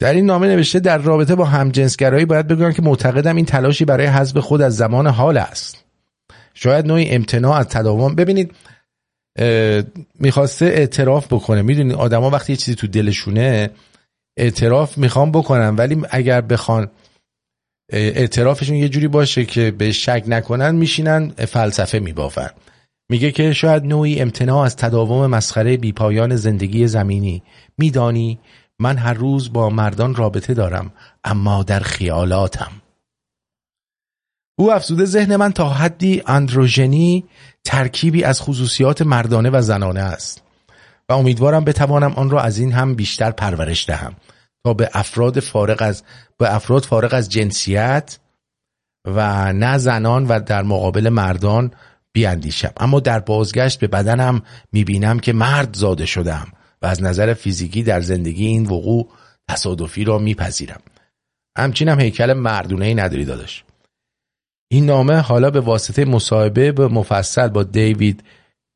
در این نامه نوشته در رابطه با همجنسگرایی باید بگویم که معتقدم این تلاشی برای حذف خود از زمان حال است. شاید نوعی امتناع از تداوم. ببینید می‌خواسته اعتراف بکنه. می‌دونید آدما وقتی یه چیزی تو دلشونه اعتراف می‌خوام بکنم ولی اگر بخوان اعترافشون یه جوری باشه که به شک نکنن میشینن فلسفه میبافن. میگه که شاید نوعی امتناع از تداوم مسخره بیپایان زندگی زمینی. میدانی من هر روز با مردان رابطه دارم اما در خیالاتم. او افزوده ذهن من تا حدی اندروژنی ترکیبی از خصوصیات مردانه و زنانه است. و امیدوارم بتوانم آن را از این هم بیشتر پرورش دهم. تا به افراد فارغ از به افراد فارغ از جنسیت و نه زنان و در مقابل مردان بیاندیشم. اما در بازگشت به بدنم می‌بینم که مرد زاده شدم و از نظر فیزیکی در زندگی این وقوع تصادفی را میپذیرم. همچینم هیکل مردونه ای نداری داداش. این نامه حالا به واسطه مصاحبه به مفصل با دیوید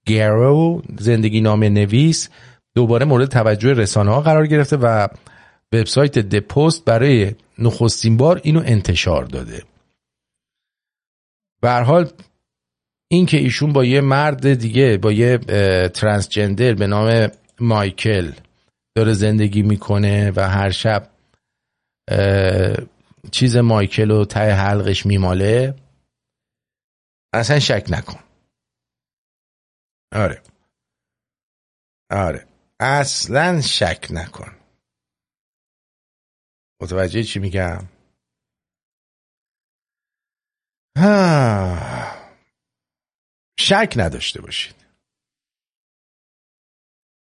گرو زندگی نامه نویس دوباره مورد توجه رسانه ها قرار گرفته و وبسایت دپوست برای نخستین بار اینو انتشار داده. به حال این که ایشون با یه مرد دیگه با یه ترانسجندر به نام مایکل داره زندگی می‌کنه و هر شب چیز مایکل و ته حلقش میماله اصلا شک نکن. آره. آره. اصلا شک نکن. متوجه چی میگم؟ ها. شک نداشته باشید.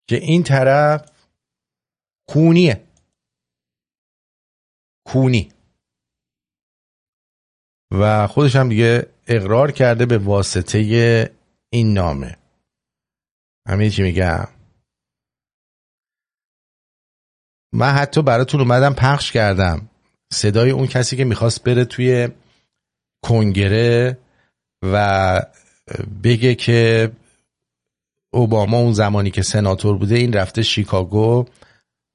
که این طرف کونیه کونی و خودش هم دیگه اقرار کرده به واسطه این نامه. همین چی میگم؟ من حتی براتون اومدم پخش کردم. صدای اون کسی که می‌خواست بره توی کنگره و بگه که اوباما اون زمانی که سناتور بوده این رفته شیکاگو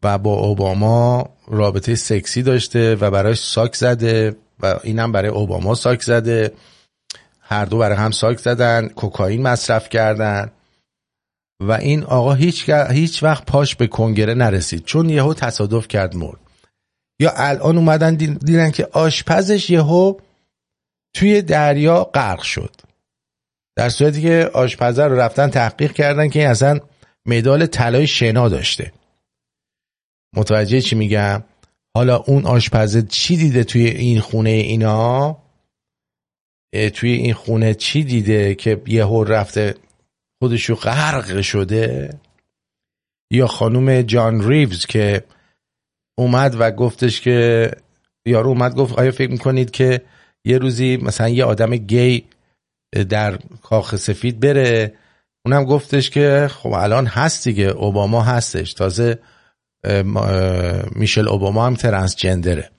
و با اوباما رابطه سکسی داشته و برایش ساک زده و اینم برای اوباما ساک زده. هر دو برای هم ساک زدن کوکائین مصرف کردن. و این آقا هیچ, هیچ وقت پاش به کنگره نرسید چون یهو تصادف کرد مرد. یا الان اومدن دیدن که آشپزش یهو توی دریا غرق شد. در صورتی که آشپزه رو رفتن تحقیق کردن که این اصلا مدال طلای شنا داشته. متوجه چی میگم؟ حالا اون آشپزه چی دیده توی این خونه اینا؟ توی این خونه چی دیده که یهو رفته خودشو غرق شده؟ یا خانوم جان ریوز که اومد و گفتش که یارو اومد گفت آیا فکر می‌کنید که یه روزی مثلا یه آدم گی در کاخ سفید بره؟ اونم گفتش که خب الان هست دیگه اوباما هستش. تازه میشل اوباما هم ترنسجندره.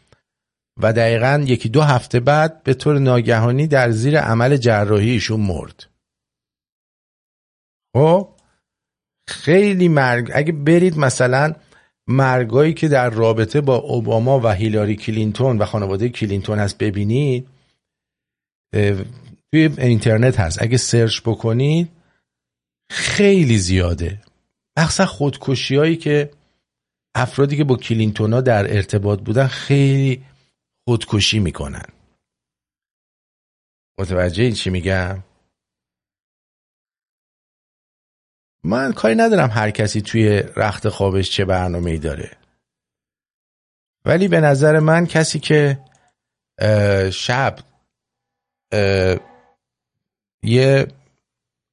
و دقیقا یکی دو هفته بعد به طور ناگهانی در زیر عمل جراحی ایشون مرد. خب خیلی مرگ. اگه برید مثلا مرگایی که در رابطه با اوباما و هیلاری کلینتون و خانواده کلینتون هست ببینید توی اینترنت هست. اگه سرچ بکنید خیلی زیاده. مخصوصا خودکشی هایی که افرادی که با کلینتونا در ارتباط بودن خیلی خودکشی می‌کنن. متوجه این چی میگم؟ من کاری ندارم هر کسی توی رخت خوابش چه برنامه ای داره. ولی به نظر من کسی که شب یه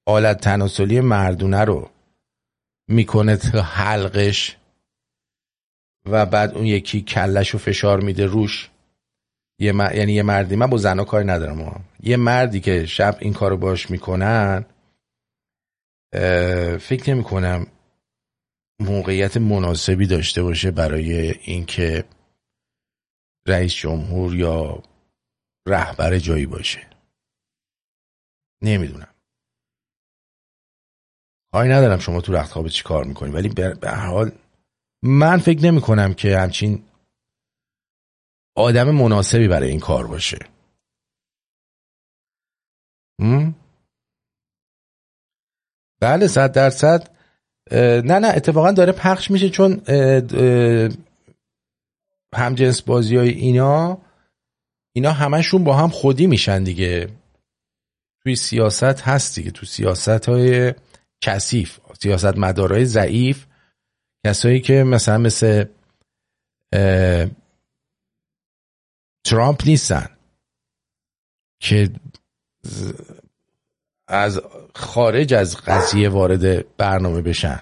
آلت تناسلی مردونه رو می‌کنه تا حلقش و بعد اون یکی کلش رو فشار میده روش. یه یعنی یه مردی من با زنا کاری ندارم یه مردی که شب این کارو باش می‌کنن فکر نمی کنم موقعیت مناسبی داشته باشه برای اینکه رئیس جمهور یا رهبر جایی باشه. نمی‌دونم. کاری ندارم شما تو رخت خواب چی کار می‌کنی ولی به هر حال من فکر نمی کنم که همچین آدم مناسبی برای این کار باشه. بله صد درصد. نه نه اتفاقا داره پخش میشه چون همجنس بازی های اینا اینا همشون با هم خودی میشن دیگه. توی سیاست هست دیگه تو سیاست های کثیف سیاست مدارای ضعیف. کسایی که مثلا مثل ترامپ نیستن. که از خارج از قضیه وارد برنامه بشن.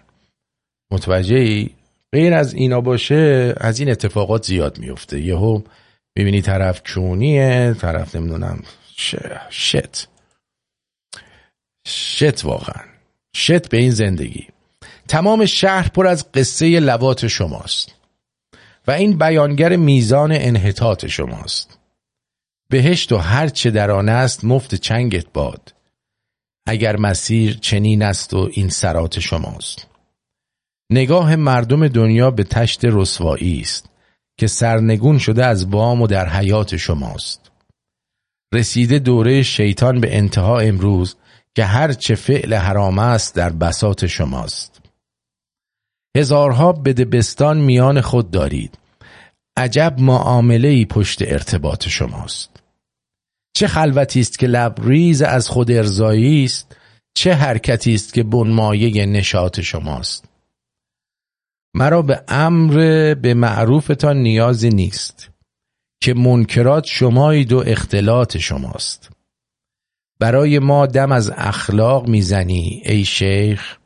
متوجه ای؟ غیر از اینا باشه از این اتفاقات زیاد میفته. یهو می‌بینی طرف کونیه طرف نمی‌دونم شت شت واقعا. شت به این زندگی. تمام شهر پر از قصه لوات شماست. و این بیانگر میزان انحطاط شماست. بهشت و هر چه در آن است مفت چنگت باد. اگر مسیر چنین است و این سرات شماست. نگاه مردم دنیا به تشت رسوایی است که سرنگون شده از بام و در حیات شماست. رسیده دوره شیطان به انتها امروز که هر چه فعل حرام است در بسات شماست. هزارها بدبستان میان خود دارید. عجب معامله ای پشت ارتباط شماست. چه خلوتی است که لبریز از خود ارزایی است چه حرکتی است که بنمایه نشاط شماست. مرا به امر به معروفتان نیازی نیست که منکرات شمایید و اختلاط شماست. برای ما دم از اخلاق می‌زنی ای شیخ.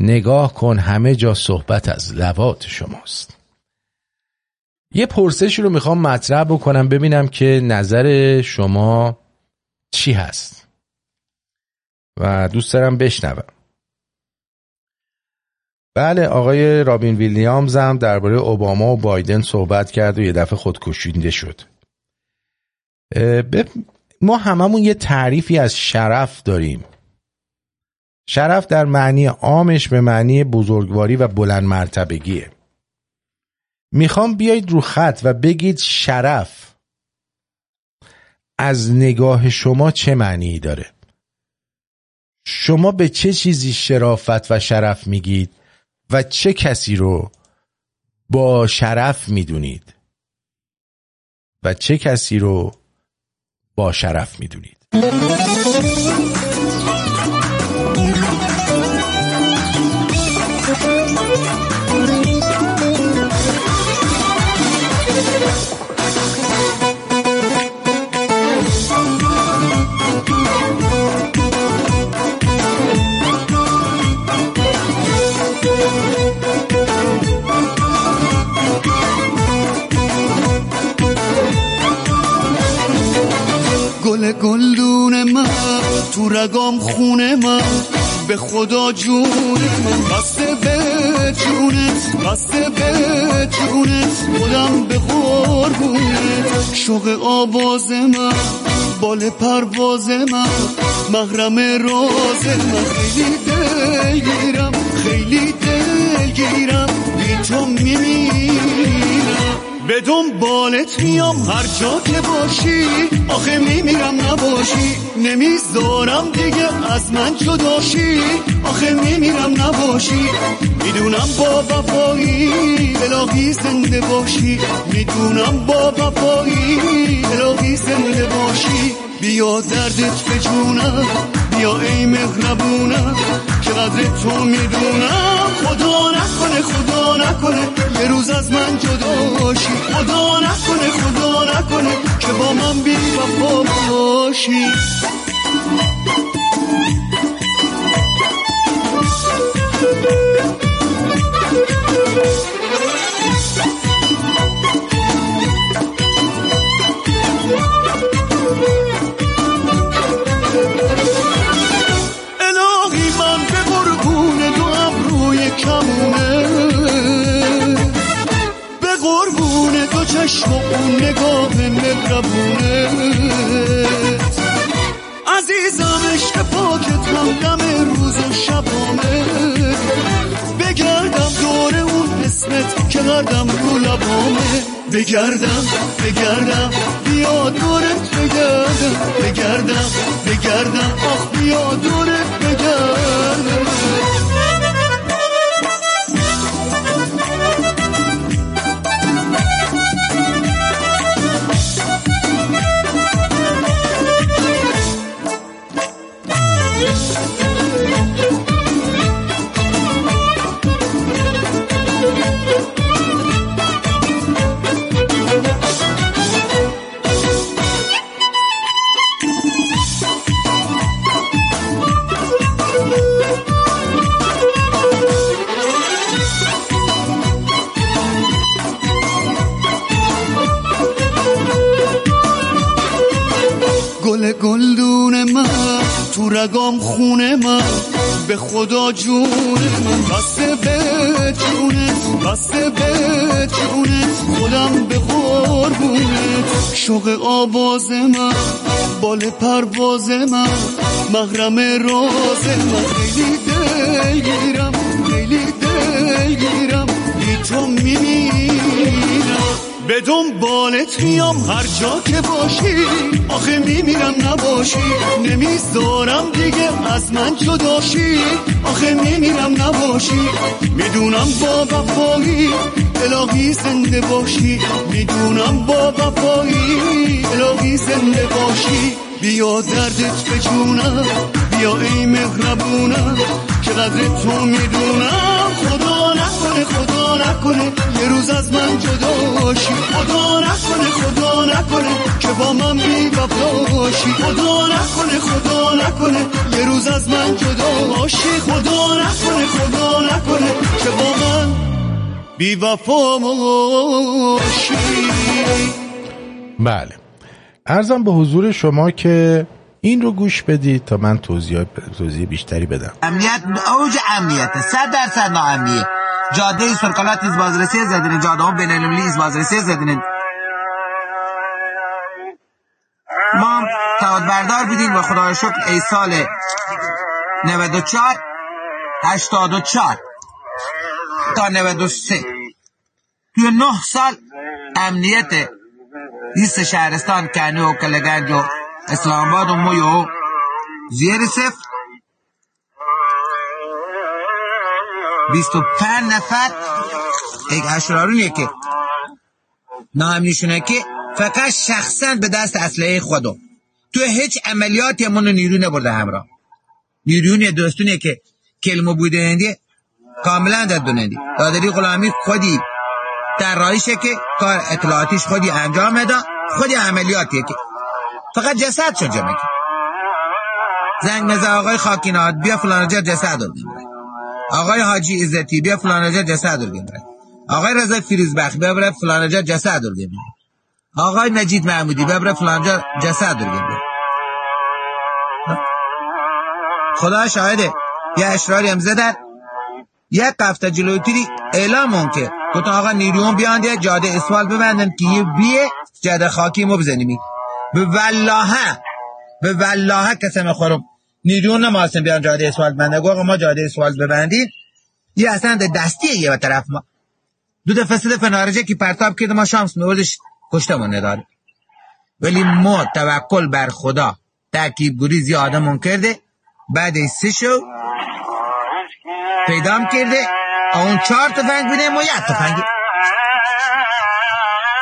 نگاه کن همه جا صحبت از لوات شماست. یه پرسشی رو می‌خوام مطرح بکنم ببینم که نظر شما چی هست. و دوست دارم بشنوم. بله آقای رابین ویلیامز هم درباره اوباما و بایدن صحبت کرد و یه دفعه خودکشیده شد. ما هممون یه تعریفی از شرف داریم. شرف در معنی عامش به معنی بزرگواری و بلند مرتبگیه. می‌خوام بیایید رو خط و بگید شرف از نگاه شما چه معنی داره؟ شما به چه چیزی شرافت و شرف میگید و چه کسی رو با شرف می‌دونید؟ و چه کسی رو با شرف می‌دونید؟ به خدا جون من بسته به جونت بسته به جونت. خودم به قربونت. شوق آواز من بال پرواز من مغرم راز من. خیلی دلگیرم خیلی دلگیرم. بی تو میمیرم. به دنبالت میام هر جا که باشی آخه میمیرم نباشی. نمی‌ذارم دیگه از من جداشی. آخه میمیرم نباشی. می‌دونم با وفایی الهی زنده باشی. می‌دونم با وفایی الهی زنده باشی. بیا دردت به جونم بیا ای مهربونم. که قدر تو می‌دونم. خدا نکنه خدا نکنه یه روز از من جدا باشی. خدا نکنه خدا نکنه که با من بی وفا باشی. مهربونه عزیزم عشق پاکت هم غم روز و شبامه بگردم دور اون اسمت که قردم رو لبامه. بگردم بگردم بیا دورت بگردم. بگردم بگردم آخ بیا دورت بگردم. رگام خونه من به خدا جون من. بسته به جونت بسته به جونت. خودم به قربونت. شوق آواز من بال پرواز من مغرم راز من. خیلی دلگیرم. به دنبالت میام هر جا که باشی آخه میمیرم نباشی. نمی‌ذارم دیگه از من جداشی. آخه میمیرم نباشی. می‌دونم با وفایی الهی زنده باشی. می‌دونم با وفایی الهی زنده باشی. بیا دردت به جونم بیا ای مهربونم که قدر تو می‌دونم. خدا نکنه خدا نکنه یه روز از من جدا با من بی وفاشی خدا نکنه خدا نکنه. یه روز از من جدا باشی. خدا نکنه خدا نکنه که با من بی وفا باشی. بله. ارزم به حضور شما که این رو گوش بدید تا من توضیح, توضیح بیشتری بدم. امنیت اوج امنیت. صد درصد ناامنیه. جاده سرکلات از بازرسی زدین جاده ها بین المللی از بازرسی زدین ما تعهد بردار بودیم و خدای شکر ای سال 94 84 تا 93 توی نه سال امنیت لیست شهرستان کنی و کلگنج و اسلام آباد و مویو زیر صفر. 25 نفر یک اشرارونیه که نامنیشونه که فقط شخصا به دست اسلحه خودو تو هیچ عملیاتی همون نیرو نبرده همراه. نیرونی دوستونیه که کلمه بوده هندی کاملا در دونندی دادری غلامی خودی در رایشه که کار اطلاعاتیش خودی انجام میده خودی عملیاتیه که. فقط جسد شد که. زنگ مزه آقای خاکینات بیا فلان جا جسد رو ببره آقای حاجی عزتی بیا فلان جا جسد رو ببره آقای رضا فیروزبخش بیا بره فلان جا جسد رو ببره آقای نجید محمودی بیا بره فلان جا جسد رو ببره. خدا شاهده یه اشراری هم زدن. یک هفته جلوتری اعلام که گفتن آقا نیروان بیان دیگه جاده اسفال ببندن که یه بیه جاده خاکی ما بزنیم. به والله به والله قسم خورم. نیرون نماسن بیان جاده اسفالت بنده گفت ما جاده اسفالت ببندید یه اصلا دستیه یه طرف ما. دو دفعه سه دفعه نارجه که پرتاب کرده ما شامس میوردش کشتمون نداره ولی ما توکل بر خدا ترکیب گریز یه آدمون کرده بعد سه شو پیدام کرده اون چهار تفنگ بوده ما یک تفنگ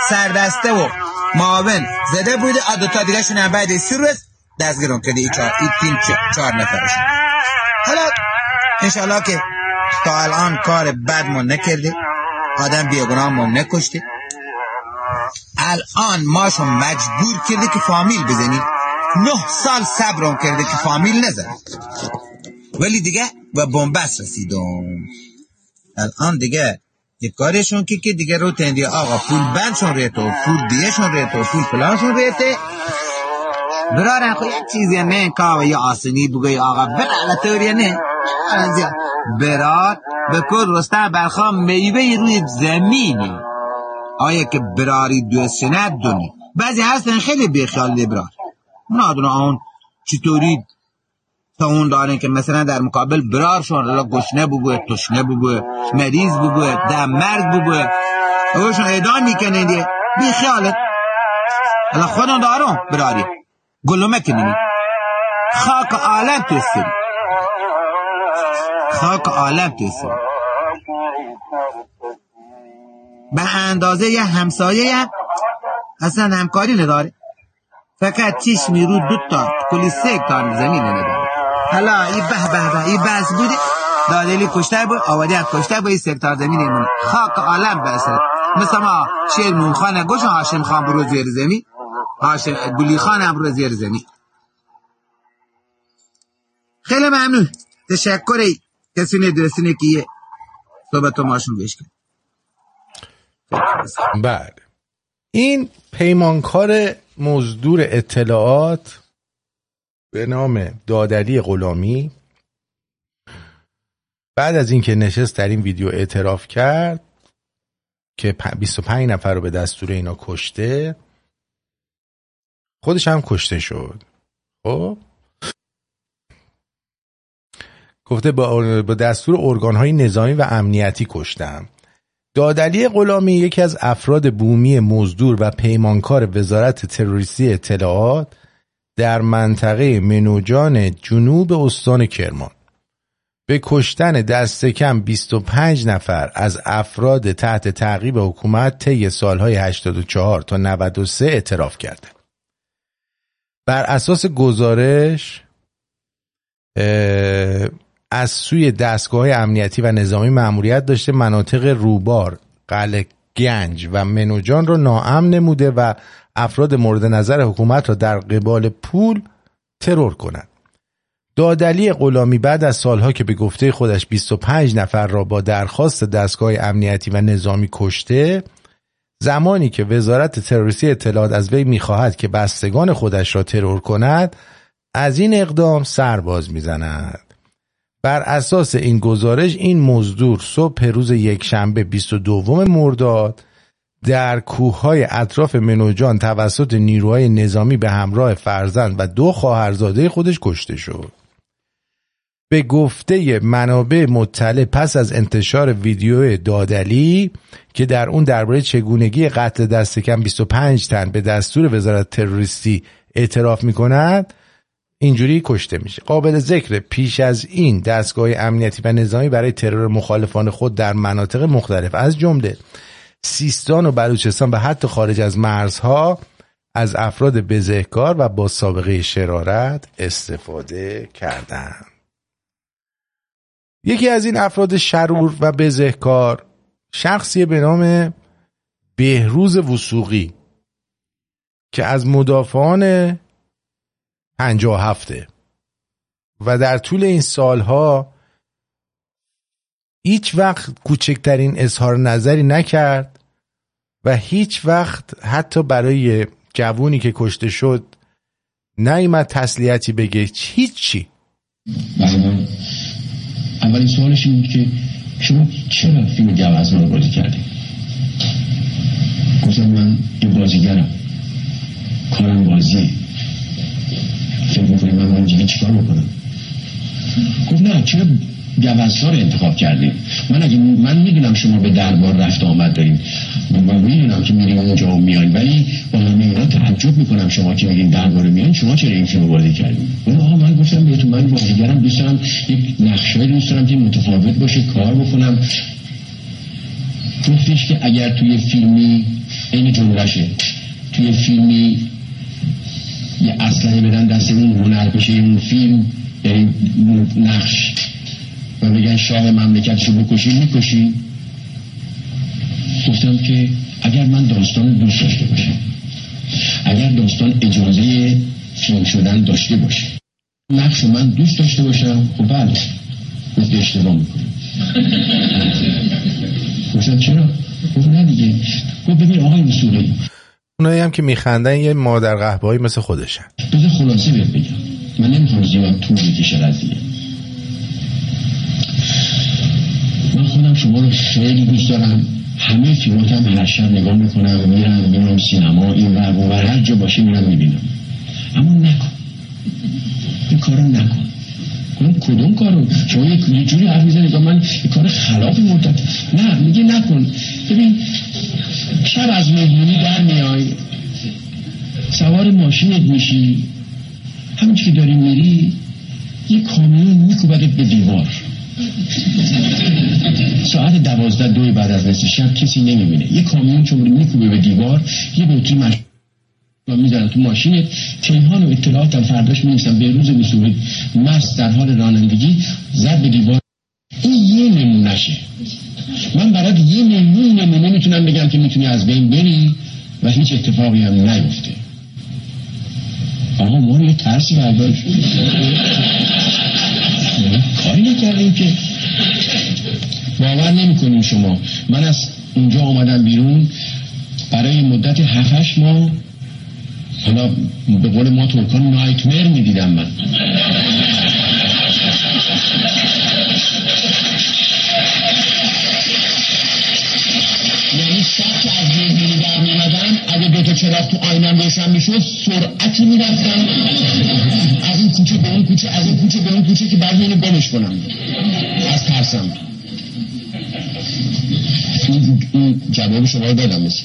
سردسته و معاون زده بوده آ دوتا دیگه شون بعد سی روز دستگیرون کرده ای چهار ای تیم چهار نفرشون حالا انشالله که تا الان کار بد ما نکرده آدم بیگناه ما نکشته. الان ماشون مجبور کرده که فامیل بزنی نه سال صبرم کرده که فامیل نزنه. ولی دیگه به بنبست رسیدم. الان دیگه یه کارشون که که دیگه رو تندی آقا پول بندشون ریتو پول دیگهشون ریتو پول فلانشون ریته برارن خو یک چیزی نه کاوه یا آسنی بگوی آقا برا طوری نه. برار به کل رستم برخوام میوه روی زمینی. آیا که براری دوست شند دونی؟ بعضی هستن خیلی بیخیال برار نادونه آن چطوری تا اون دارن که مثلا در مقابل برارشون را گشنه بگوه تشنه بگوه مریض بگوه در مرگ بگوه اوشون اعدام می‌کنه دیگه. بی خیاله حالا خودم دارم براری. گلومه کنی. خاک عالم تو سری خاک عالم تو سری به اندازه یه همسایه هم اصلا همکاری نداره. فقط چیش میرو دو تا کلی سه هکتار زمین نداره. حالا این به به به این بس بوده. دادلی کشته بود آوادی کشته بود این سکتار زمین ایمون. خاک عالم برسد مثل ما شیر مونخانه گوش هاشم خان برو زیر زمین. هاشم گلی خان هم برو زیر زمین. خیلی ممنون. تشکر کسی ندرسینه که یه صحبت ماشون بش کرد بله. این پیمانکار مزدور اطلاعات به نام دادلی غلامی بعد از اینکه نشست در این ویدیو اعتراف کرد که 25 نفر رو به دستور اینا کشته خودش هم کشته شد. خب؟ گفته با دستور ارگان های نظامی و امنیتی کشتم. دادلی غلامی یکی از افراد بومی مزدور و پیمانکار وزارت تروریستی اطلاعات در منطقه منوجان جنوب استان کرمان به کشتن دست کم 25 نفر از افراد تحت تعقیب حکومت طی سالهای 84 تا 93 اعتراف کرده. بر اساس گزارش از سوی دستگاه امنیتی و نظامی مأموریت داشته مناطق روبار، قلعه گنج و منوجان را ناامن نموده و افراد مورد نظر حکومت را در قبال پول ترور کنند. دادلی غلامی بعد از سالها که به گفته خودش 25 نفر را با درخواست دستگاه امنیتی و نظامی کشته زمانی که وزارت تروریستی اطلاعات از وی می‌خواهد که بستگان خودش را ترور کند از این اقدام سرباز می‌زند بر اساس این گزارش این مزدور صبح روز یکشنبه 22 مرداد در کوههای اطراف منوجان توسط نیروهای نظامی به همراه فرزند و دو خواهرزاده خودش کشته شد. به گفته منابع مطلع پس از انتشار ویدیو دادلی که در اون درباره چگونگی قتل دست کم 25 تن به دستور وزارت تروریستی اعتراف می کند اینجوری کشته میشه قابل ذکر پیش از این دستگاه امنیتی و نظامی برای ترور مخالفان خود در مناطق مختلف از جمله سیستان و بلوچستان و حتی خارج از مرزها از افراد بزهکار و با سابقه شرارت استفاده کردند. یکی از این افراد شرور و بزهکار شخصی به نام بهروز وسوقی که از مدافعان پنجاه هفته. و در طول این سالها هیچ وقت کوچکترین اظهار نظری نکرد و هیچ وقت حتی برای جوونی که کشته شد نیمد تسلیتی بگه هیچی. اولین سوالش این که شما چرا فیلم گوزمان رو بازی کردیم گفتم من یه بازیگرم. کارم بازیه. فکر می‌کنی من من چیکار می‌کنم؟ گفت نه چرا گوزها رو انتخاب کردیم من اگه من می‌دونم شما به دربار رفت آمد داریم من می‌دونم که میریم اونجا و میاییم ولی با همه اینا تعجب می‌کنم شما که میرین دربار میایین شما چرا این فیلم بازی کردیم اون آقا من گفتم بهتون من بازیگرم دوست دارم یک نقشه دوست دارم که متفاوت باشه کار بکنم. گفتش که اگر توی فیلمی این جملهشه. توی فیلمی یه اسلحه بدن دست اون بشه این فیلم یعنی نقش. و بگن شاه مملکتشو بکشی می‌کشی. گفتم که اگر من داستان دوست داشته باشم اگر داستان اجازه فیلم شدن داشته باشه. نقش من دوست داشته باشم خب بله. گفت اشتباه می‌کنم گفتم چرا؟ گفت نه دیگه. گفت ببین آقای مسئولی اونایی هم که میخندن یه مادر قهبایی مثل خودشن. بذار خلاصه بهت بگم من نمی‌خوام زیاد طول بکشه قضیه. من خودم شما رو خیلی دوست دارم. همه فیلمات هم هر شب نگاه می‌کنم میرم میرم سینما این ور هر جا باشه میرم می‌بینم. اما نکن. این کارو نکن. کنم کدوم کارو؟ شما یه جوری حرف می‌زنی که من کار خلاف مدت نه میگه نکن. ببین شب از مهمونی در میای. سوار ماشینت میشی. همین که داری میری یه کامیون میکوبدت به دیوار. ساعت دوازده دوی بعد از نصف شب کسی نمی‌بینه. یه کامیون چون میکوبه به دیوار یه بطری مش و می‌زنن تو ماشینت تیهان و اطلاعات هم فرداش می‌رسن به روز میسوری مست در حال رانندگی. زد به دیوار. این یه نمونشه من برات یه میلیون نمونه می‌تونم بگم که می‌تونی از بین بری و هیچ اتفاقی هم نیفته. آقا ما یه ترسی برداشت کاری نکردیم که. باور نمی شما. من از اونجا آمدم بیرون. برای مدت هفتش ماه حالا به قول ما ترکان نایتمر می دیدم من. یعنی از اگه دوتا چراغ تو آینم روشن می‌شد سرعتی می‌رفتم. از این کوچه به اون کوچه از این کوچه به اون کوچه که بعد اینو گمش کنم. از ترسم. جواب شما رو دادم. مثل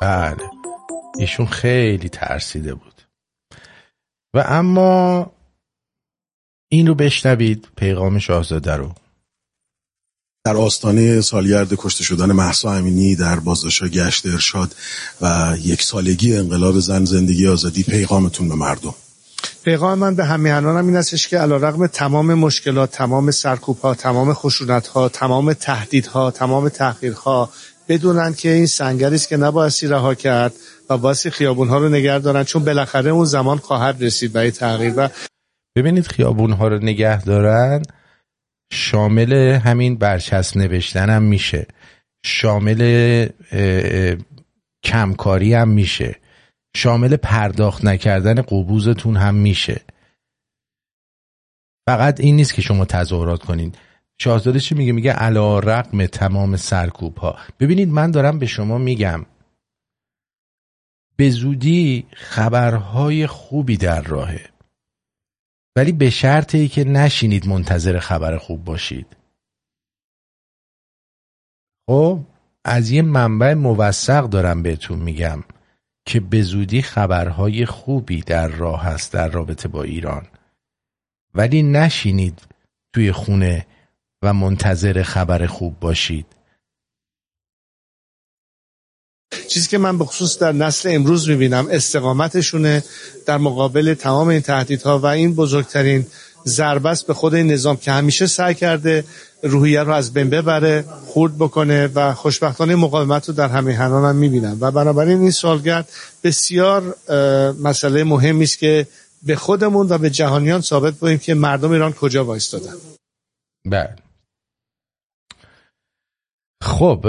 بله. ایشون خیلی ترسیده بود. و اما این رو بشنوید پیغام شاهزاده رو. در آستانه سالگرد کشته شدن محسا امینی در بازداشتگاه گشت ارشاد و یک سالگی انقلاب زن زندگی آزادی پیغامتون به مردم. پیغام من به همیهنانم این استش که علا رقم تمام مشکلات تمام سرکوب ها تمام خشونت ها تمام تهدیدها تمام تحقیرها بدونن که این سنگری است که نبایستی رها کرد و باسی خیابون ها رو نگه دارن چون بالاخره اون زمان خواهد رسید برای تغییر. و ببینید خیابون ها رو نگه دارن شامل همین برچسب نوشتن هم میشه. شامل کمکاری هم میشه. شامل پرداخت نکردن قبوزتون هم میشه. فقط این نیست که شما تظاهرات کنین. شاهزاده چی میگه؟ میگه علا رقم تمام سرکوب ها. ببینید من دارم به شما میگم. به زودی خبرهای خوبی در راهه. ولی به شرطی که نشینید منتظر خبر خوب باشید. خب از یه منبع موثق دارم بهتون میگم که به زودی خبرهای خوبی در راه هست در رابطه با ایران. ولی نشینید توی خونه و منتظر خبر خوب باشید. چیزی که من به خصوص در نسل امروز می‌بینم استقامتشونه در مقابل تمام این تهدیدها و این بزرگترین ضربست به خود این نظام که همیشه سعی کرده روحیه رو از بین ببره خورد بکنه و خوشبختانه مقاومت رو در همه هنان هم می‌بینم و بنابراین این سالگرد بسیار مسئله مهمی است که به خودمون و به جهانیان ثابت بکنیم که مردم ایران کجا وایستادن. بله. خب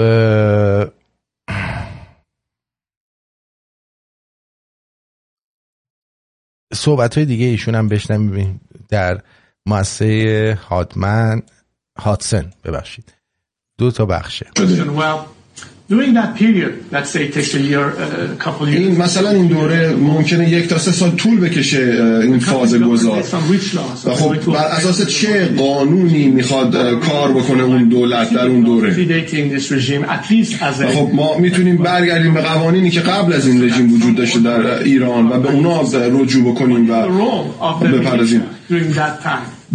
صحبت های دیگه ایشون هم بشنم در مؤسسه هادمن هاتسن ببخشید. دو تا بخشه. این مثلا این دوره ممکنه یک تا سه سال طول بکشه این فاز گذار. و خب بر اساس چه قانونی می‌خواد کار بکنه اون دولت در اون دوره؟ و خب ما می‌تونیم برگردیم به قوانینی که قبل از این رژیم وجود داشته در ایران و به اونا رجوع بکنیم و بپردازیم.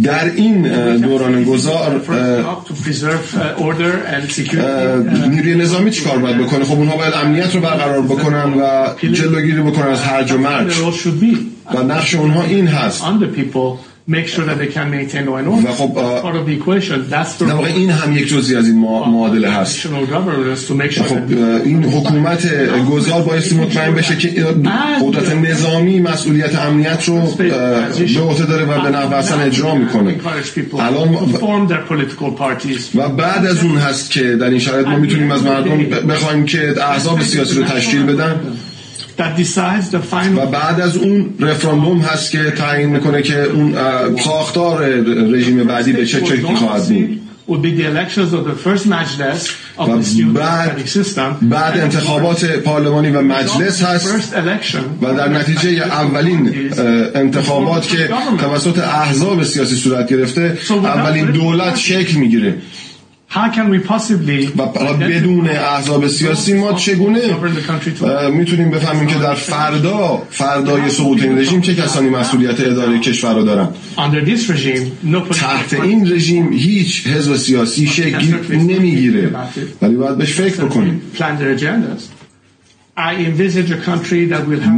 در این دوران گذار نیروی نظامی چیکار باید بکنه؟ خب اونها باید امنیت رو برقرار بکنن و جلوگیری بکنن از هرج و مرج. و نقش اونها این هست. Make sure that they can maintain law and order. خب part of the equation that's the role این هم یک جزئی از این معادله هست. خب این حکومت گذار بایستی مطمئن بشه که قدرت نظامی مسئولیت امنیت رو به عهده داره و به اصلا اجرا می‌کنه. الان و بعد از اون هست که در این شرایط ما می‌تونیم از مردم بخوایم که احزاب سیاسی رو تشکیل بدن. و بعد از اون رفراندوم هست که تعیین می‌کنه که اون ساختار رژیم بعدی به چه شکلی خواهد بود. بعد, بعد انتخابات پارلمانی و مجلس هست و در نتیجه اولین انتخابات که توسط احزاب سیاسی صورت گرفته اولین دولت شکل می‌گیره. و بدون احزاب سیاسی ما چگونه می‌تونیم بفهمیم که در فردا فردای سقوط این رژیم چه کسانی مسئولیت اداره کشور رو دارن؟ تحت این رژیم هیچ حزب سیاسی شکل نمی‌گیره. ولی باید بهش فکر بکنیم.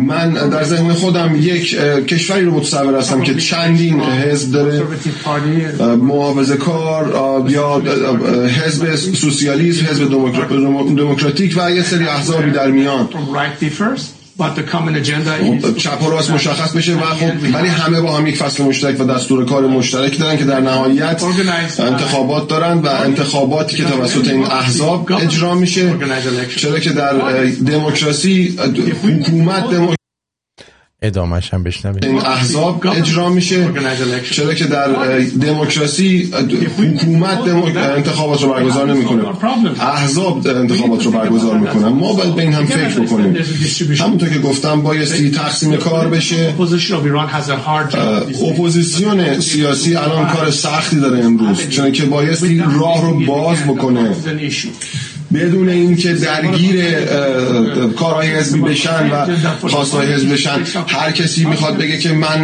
من در ذهن خودم یک کشوری رو متصور هستم که چندین حزب داره محافظه کار یا حزب سوسیالیسم حزب دموکراتیک و یه سری احزابی در میان. چپ و راست مشخص بشه و خب ولی همه با هم یک فصل مشترک و دستور کار مشترک دارن که در نهایت انتخابات دارن و انتخاباتی که توسط این احزاب اجرا میشه. چرا که در دموکراسی حکومت ادامهش هم بشنوید این احزاب اجرا میشه. چرا که در دموکراسی حکومت انتخابات رو برگزار نمی‌کنه. احزاب انتخابات رو برگزار می‌کنن. ما باید به این هم فکر بکنیم. همونطور که گفتم بایستی تقسیم کار بشه. اپوزیسیون سیاسی الان کار سختی داره امروز. چون که بایستی راه رو باز بکنه. بدون اینکه درگیر کارهای حزبی بشن و خواستهای حزبی بشن هر کسی می‌خواد بگه که من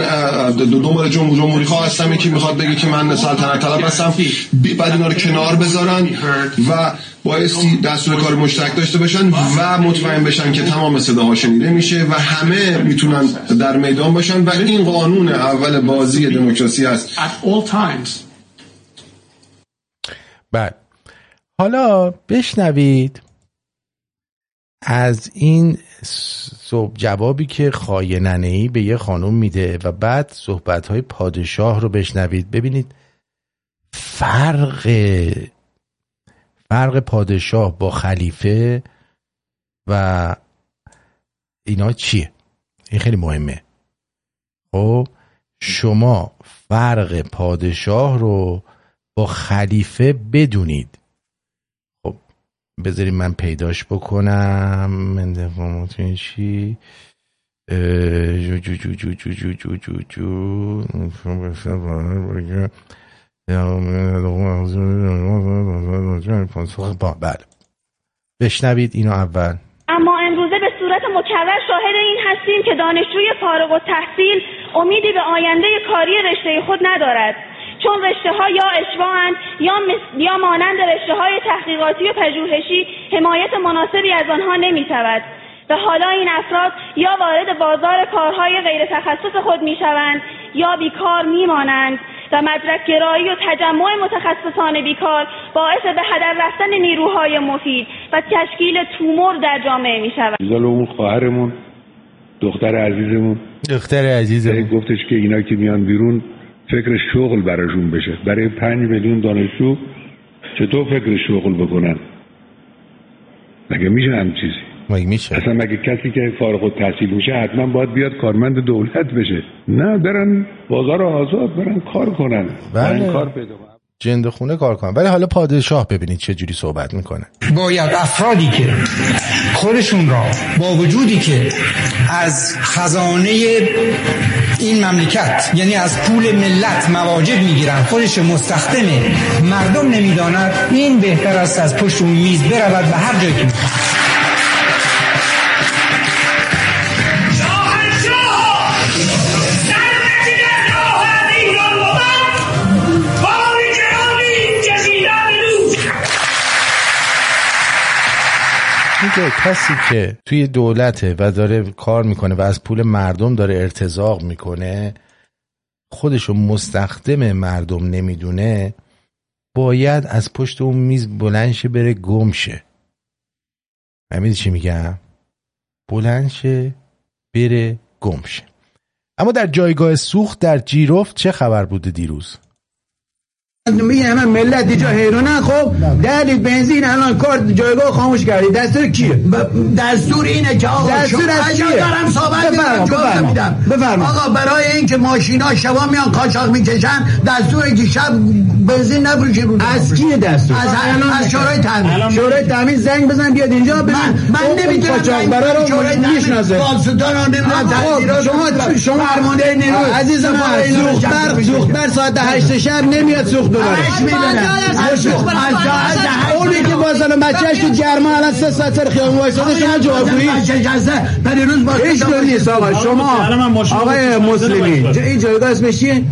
دنبال جمهور جمهوری خواه هستم یکی می‌خواد بگه که من سلطنت طلب هستم بعد اینا رو کنار بذارن و بایستی دستور کار مشترک داشته باشن و مطمئن بشن که تمام صداها شنیده میشه و همه می‌تونن در میدان باشن و این قانون اول بازی دموکراسی هست. بعد حالا بشنوید از این صبح جوابی که خایننه ای به یه خانم میده و بعد صحبت های پادشاه رو بشنوید. ببینید فرق فرق پادشاه با خلیفه و اینا چیه؟ این خیلی مهمه. خب شما فرق پادشاه رو با خلیفه بدونید. بذاریم من پیداش بکنم. من چی؟ جو جو جو جو جو جو جو جو جو. بله. بشنوید اینو اول. اما امروزه به صورت مکرر شاهد این هستیم که دانشجوی فارغ و تحصیل امیدی به آینده کاری رشته خود ندارد. چون رشته ها یا اشواهند یا, یا مانند رشته های تحقیقاتی و پژوهشی حمایت مناسبی از آنها نمی‌شود. و حالا این افراد یا وارد بازار کارهای غیر تخصص خود می‌شوند یا بیکار میمانند و مدرک گرایی و تجمع متخصصان بیکار باعث به هدر رفتن نیروهای مفید و تشکیل تومور در جامعه می شود اون خواهرمون دختر عزیزمون. دختر عزیزمون. گفتش که اینا که میان بیرون فکر شغل براشون بشه. برای پنج میلیون دانشجو چطور فکر شغل بکنن؟ مگه میشه هم چیزی؟ مگه میشه؟ اصلا مگه کسی که فارغ التحصیل میشه حتما باید بیاد کارمند دولت بشه؟ نه برن بازار آزاد برن کار کنن. بله. کار پیدا جند خونه کار کنن. ولی حالا پادشاه ببینید چه جوری صحبت می‌کنه. باید افرادی که خودشون را با وجودی که از خزانه این مملکت یعنی از پول ملت مواجب می‌گیرن خودش مستخدم مردم نمی‌داند این بهتر است از پشت اون میز برود و هر جایی که میگه کسی که توی دولته و داره کار می‌کنه و از پول مردم داره ارتزاق می‌کنه خودشو مستخدم مردم نمی‌دونه باید از پشت اون میز بلنشه بره گمشه فهمیدی چی میگم؟ بلنشه بره گمشه اما در جایگاه سوخت در جیرفت چه خبر بوده دیروز؟ میگه همه ملت اینجا حیرانن خب دلیل بنزین الان کار جایگاه خاموش کردی. دستور کیه؟ دستور اینه که آقا دستور از کیه؟ دارم صحبت بفرما بفرما آقا برای اینکه ماشینا شبا میان قاچاق می‌کشن دستور که شب بنزین نفروشه رو از کیه دستور؟ از از شورای تامین شورای تامین زنگ بزن بیاد اینجا ببین. من نمی‌دونم قاچاق برا رو می‌شناسه. رو نمی‌دونم. شما شما فرمانده نیروی. عزیزم سوختبر سوختبر ساعت 8 شب نمیاد ببره اونی که بازن بچهش تو گرما الان سه ساعت سر خیابون وایساده شما جوابگویی ولی روز نیست آقا شما آقای مسلمی این جایگاه اسمش چیه؟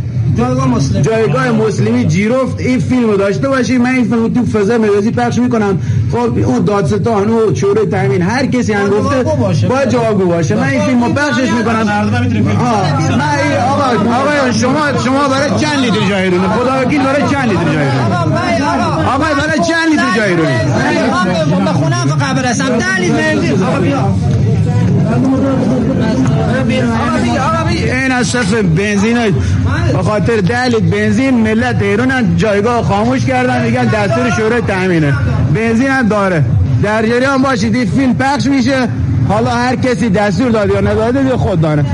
جایگاه مسلمی جیرفت این فیلم رو داشته باشی من این فیلم تو فضا مجازی پخش می‌کنم خب اون دادستان و شورای تامین هر کسی هم گفته باید جوابگو باشه من این فیلم رو پخشش می‌کنم من آقا آقا شما شما برای چند لیتر جای خدا وکیل برای چند لیتر جای آقا برای چند لیتر جای خونه هم فقط برسم ده لیتر این از صف بنزین به خاطر دلیل بنزین ملت ایران جایگاه خاموش کردن میگن دستور شورای تامینه بنزین هم داره. در جریان باشید این فیلم پخش میشه. حالا هر کسی دستور داد یا نداده خود دانه.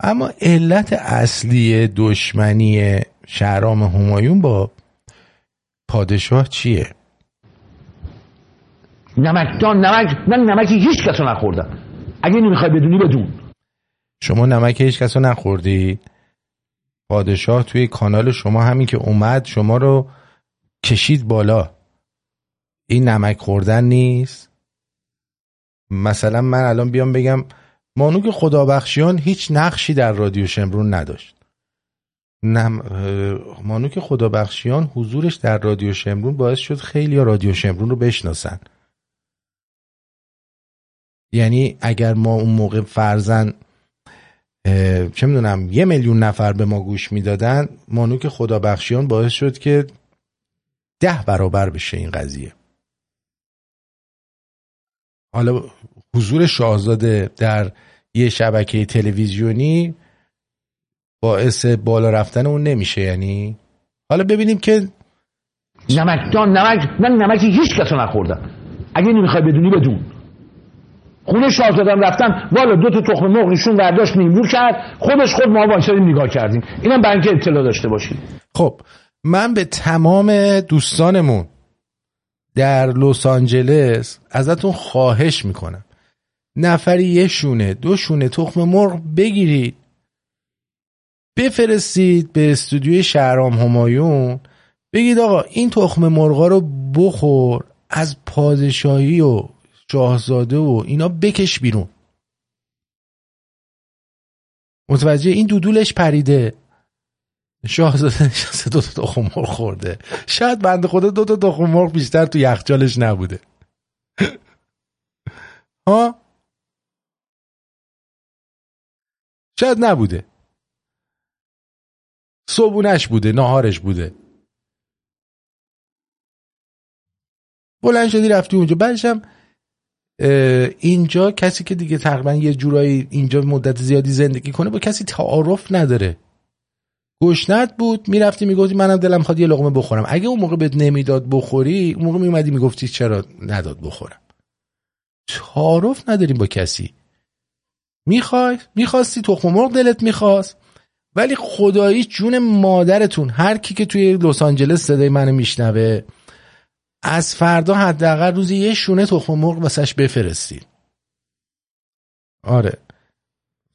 اما علت اصلی دشمنی شهرام همایون با پادشاه چیه؟ نمکدان نمک من نمکی هیچ کسو نخوردم. اگه نمی‌خوای بدونی بدون. شما نمک هیچ کسو نخوردی؟ پادشاه توی کانال شما همین که اومد شما رو کشید بالا. این نمک خوردن نیست؟ مثلا من الان بیام بگم مانوک خدابخشیان هیچ نقشی در رادیو شمرون نداشت. نم... مانوک خدابخشیان حضورش در رادیو شمرون باعث شد خیلی رادیو شمرون رو بشناسن. یعنی اگر ما اون موقع فرزن چه می‌دونم یه میلیون نفر به ما گوش می‌دادن مانوک خدابخشیان باعث شد که ده برابر بشه این قضیه. حالا حضور شاهزاده در یه شبکه تلویزیونی باعث بالا رفتن اون نمیشه یعنی؟ حالا ببینیم که نمکدان نمک من نمکی هیچ کسو نخوردم. اگه نمی‌خوای بدونی بدون. خونه شاهزادم رفتم والا دو تا تخم مرغ ایشون برداشت نیمور کرد. خودش خود ما وایسادیم نگاه کردیم. اینم برای اینکه اطلاع داشته باشید خب من به تمام دوستانمون در لس آنجلس ازتون خواهش می‌کنم. نفری یه شونه دو شونه تخم مرغ بگیرید. بفرستید به استودیوی شهرام همایون. بگید آقا این تخم مرغا رو بخور از پادشاهی و شاهزاده و اینا بکش بیرون. متوجه این دودولش پریده. شاهزاده نشسته دو تا تخم مرغ خورده. شاید بنده خدا دو تا تخم مرغ بیشتر تو یخچالش نبوده. (laughs) ها؟ شاید نبوده. صبونش بوده ناهارش بوده. بلند شدی رفتی اونجا. بعدشم اینجا کسی که دیگه تقریبا یه جورایی اینجا مدت زیادی زندگی کنه با کسی تعارف نداره. گشنت بود می‌رفتی می‌گفتی منم دلم خواد یه لقمه بخورم. اگه اون موقع بهت نمی‌داد بخوری اون موقع میومدی می‌گفتی چرا نداد بخورم. تعارف نداریم با کسی. می‌خوای؟ می‌خواستی تخم مرغ دلت می‌خواست. ولی خدایی جون مادرتون هر کی که توی لس آنجلس صدای منو میشنوه از فردا حداقل روزی یه شونه تخم مرغ واسش بفرستید. آره.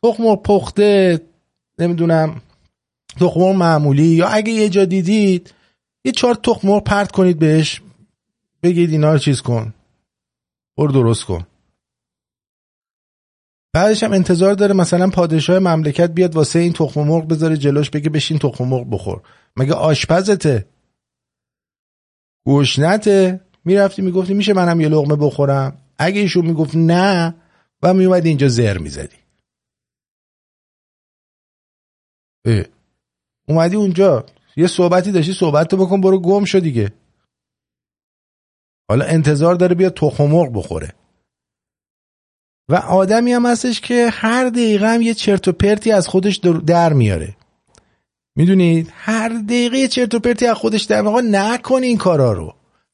تخم مرغ پخته نمی‌دونم تخم مرغ معمولی یا اگه یه جا دیدید یه چهار تخم مرغ پرت کنید بهش بگید اینا رو چیز کن. برو درست کن. بعدش هم انتظار داره مثلا پادشاه مملکت بیاد واسه این تخم مرغ بذاره جلوش بگه بشین تخم مرغ بخور. مگه آشپزته؟ گوشنته می‌رفتی می‌گفتی میشه منم یه لغمه بخورم؟ اگه ایشون می‌گفت نه و میومدی اینجا زر می‌زدی. اومدی اونجا. یه صحبتی داشتی صحبت تو بکن برو گم شو دیگه. حالا انتظار داره بیاد تخم مرغ بخوره. و آدمی هم هستش که هر دقیقه هم یه چرت و پرتی از خودش در میاره. می‌دونید؟ هر دقیقه چرت و پرتی از خودش در آقا نکن این کارا رو.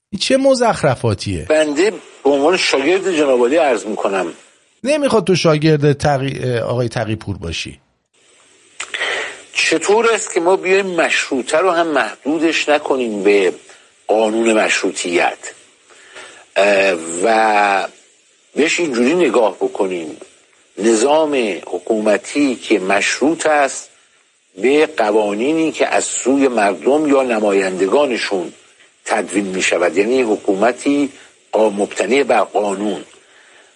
این چه مزخرفاتیه؟ بنده به عنوان شاگرد جنابالی عرض می‌کنم. نمی‌خواد تو شاگرد تقی... آقای تقی پور باشی. چطور است که ما بیایم مشروطه رو هم محدودش نکنیم به قانون مشروطیت؟ و بهش اینجوری نگاه بکنیم. نظام حکومتی که مشروط است به قوانینی که از سوی مردم یا نمایندگانشون تدوین می شود یعنی حکومتی مبتنی بر قانون.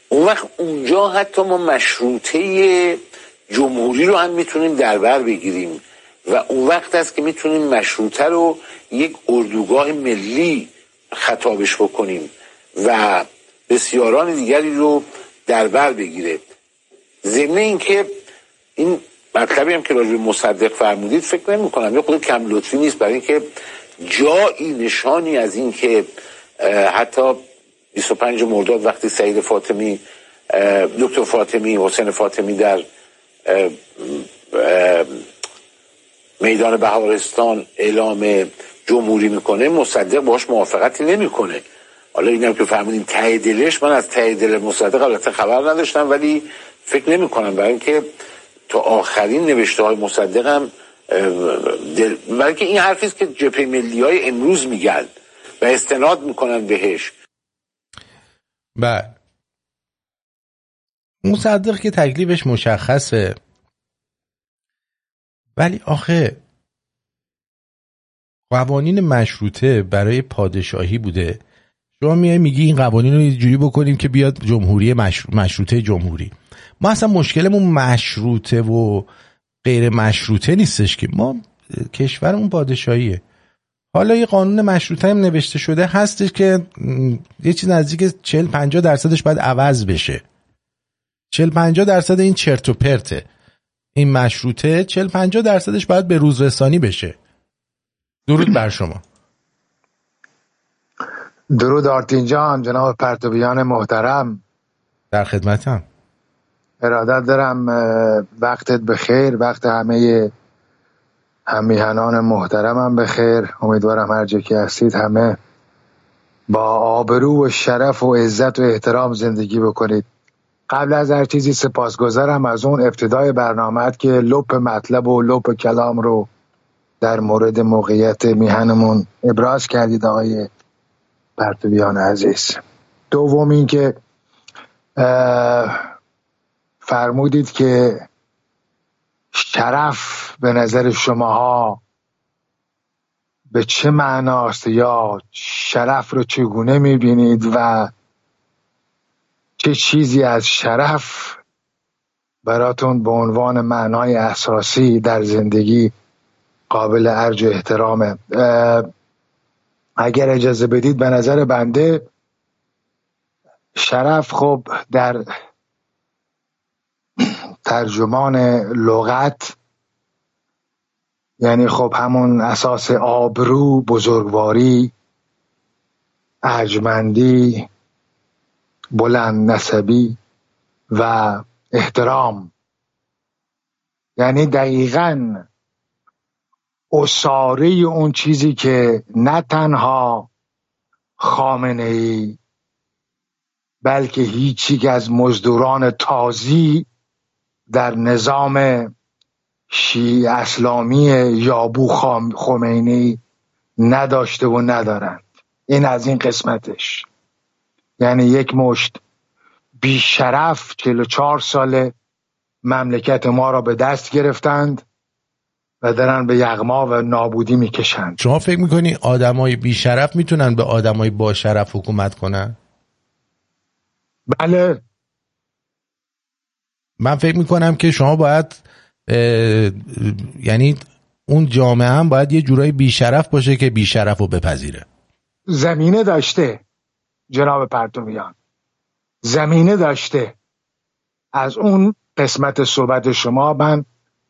اون وقت اونجا حتی ما مشروطه جمهوری رو هم می‌تونیم در بر بگیریم. و اون وقت است که می‌تونیم مشروطه رو یک اردوگاه ملی خطابش بکنیم و بسیاران دیگری رو در بر بگیره. ضمن اینکه این مطلبی هم که راجع مصدق فرمودید فکر نمی کنم یه خود کم لطفی نیست برای اینکه جایی نشانی از اینکه حتی 25 مرداد وقتی سعید فاطمی دکتر فاطمی حسین فاطمی در میدان بهارستان اعلام جمهوری می‌کنه مصدق باش موافقتی نمی‌کنه. حالا اینم که فهمیدیم ته دلش من از ته دل مصدق البته خبر نداشتم ولی فکر نمی کنم برای اینکه تا آخرین نوشته های مصدقم دل... بلکه این حرفی است که جبهه ملی های امروز میگن و استناد می‌کنن بهش. بله مصدق که تکلیفش مشخصه. ولی آخه قوانین مشروطه برای پادشاهی بوده. شما میای میگی این قوانین رو جوری بکنیم که بیاد جمهوری مشروطه جمهوری. ما اصلا مشکلمون مشروطه و غیر مشروطه نیستش که. ما کشورمون پادشاهیه. حالا یه قانون مشروطه هم نوشته شده هستش که یه چیز نزدیک 40 50 درصدش باید عوض بشه. 40 50 درصد این چرت و پرته. این مشروطه 40 50 درصدش باید به روز رسانی بشه. درود بر شما. درود آرتین جان جناب پرتویان محترم. در خدمتم. ارادت دارم وقتت بخیر وقت همه همیهنان محترمم بخیر. امیدوارم هر جا که هستید همه با آبرو و شرف و عزت و احترام زندگی بکنید. قبل از هر چیزی سپاسگزارم از اون ابتدای برنامه که لپ مطلب و لپ کلام رو در مورد موقعیت میهنمون ابراز کردید آقای پرتویان عزیز. دوم این که فرمودید که شرف به نظر شماها به چه معناست یا شرف رو چگونه می‌بینید و چه چیزی از شرف براتون به عنوان معنای اساسی در زندگی قابل ارج و احترامه؟ اگر اجازه بدید به نظر بنده شرف خب در ترجمان لغت. یعنی خب همون اساس آبرو بزرگواری ارجمندی بلند نسبی و احترام. یعنی دقیقا اصاره اون چیزی که نه تنها خامنه ای بلکه هیچی از مزدوران تازی در نظام شیعه اسلامی یابو خمینی نداشته و ندارند. این از این قسمتش. یعنی یک مشت بیشرف چهار ساله مملکت ما را به دست گرفتند و دارن به یغما و نابودی می‌کشند. شما فکر می‌کنی آدمای بیشرف می‌تونن به آدمای با شرف حکومت کنن؟ بله. من فکر می‌کنم که شما باید یعنی اون جامعه هم باید یه جورایی بیشرف باشه که بیشرف رو بپذیره. زمینه داشته جناب پرتویان زمینه داشته. از اون قسمت صحبت شما من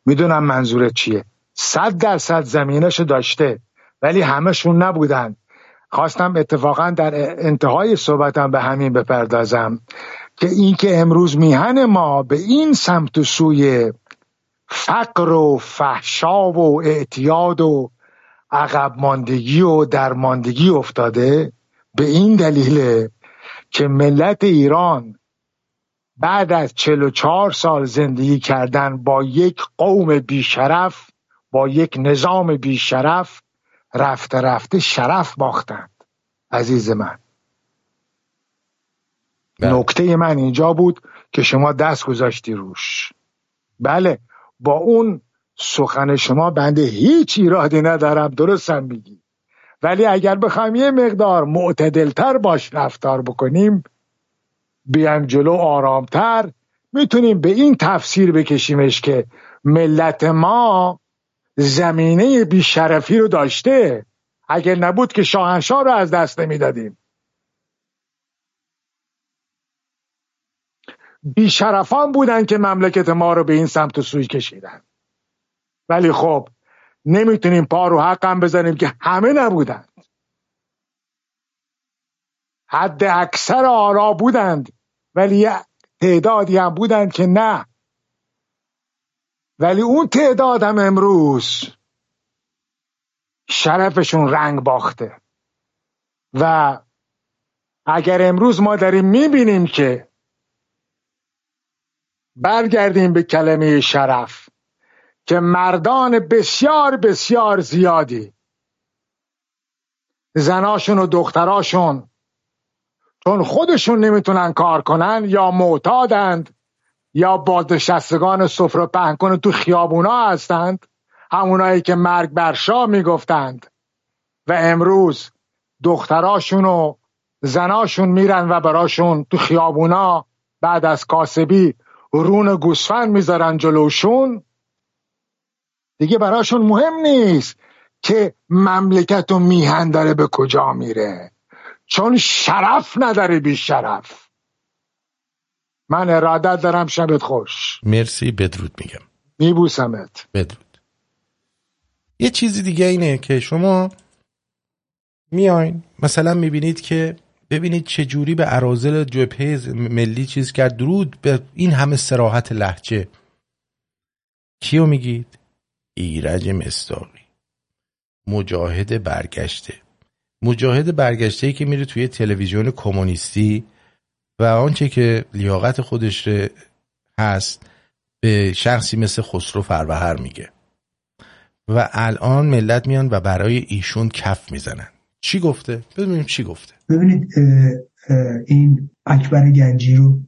می‌دونم منظورت چیه. صد درصد زمینش داشته ولی همشون نبودن. خواستم اتفاقا در انتهای صحبتم به همین بپردازم. که اینکه امروز میهن ما به این سمت و سوی فقر و فحشا و اعتیاد و عقب ماندگی و درماندگی افتاده به این دلیل که ملت ایران بعد از 44 سال زندگی کردن با یک قوم بیشرف با یک نظام بیشرف رفته رفته شرف باختند. عزیز من بله. نکته من اینجا بود که شما دست گذاشتی روش. بله با اون سخن شما بنده هیچ ایرادی ندارم درستم میگی. ولی اگر بخوایم یه مقدار معتدلتر باش رفتار بکنیم بیایم جلو آرامتر می‌تونیم به این تفسیر بکشیمش که ملت ما زمینه بیشرفی رو داشته. اگر نبود که شاهنشاه رو از دست نمی‌دادیم. بیشرفان بودن که مملکت ما رو به این سمت و سوی کشیدن. ولی خب نمی‌تونیم پا رو حقم بزنیم که همه نبودند. حد اکثر آرا بودند ولی تعدادی هم بودند که نه. ولی اون تعداد هم امروز شرفشون رنگ باخته. و اگر امروز ما داریم می‌بینیم که برگردیم به کلمه شرف که مردان بسیار بسیار زیادی. زناشون و دختراشون چون خودشون نمی‌تونن کار کنن یا معتادند یا بازنشستگان سفره پهن کنه تو خیابونا هستند همونایی که مرگ برشا می‌گفتند. و امروز دختراشون و زناشون میرن و براشون تو خیابونا بعد از کاسبی رون گوسفند می‌ذارن جلوشون. دیگه براشون مهم نیست که مملکت و میهن داره به کجا میره. چون شرف نداره بی شرف. من ارادت دارم شبت خوش. مرسی بدرود میگم. میبوسمت. بدرود. یه چیزی دیگه اینه که شما میاین مثلا می‌بینید که ببینید چه جوری به عرازل جبهه ملی چیز کرد. درود به این همه سراحت لحجه. کیو میگید؟ ایرج مستاقی. مجاهد برگشته. مجاهد برگشته ای که میره توی تلویزیون کمونیستی و آنچه که لیاقت خودش هست به شخصی مثل خسرو فروهر میگه. و الان ملت میان و برای ایشون کف می‌زنن. چی گفته؟ ببینیم چی گفته. ببینید این اکبر گنجی رو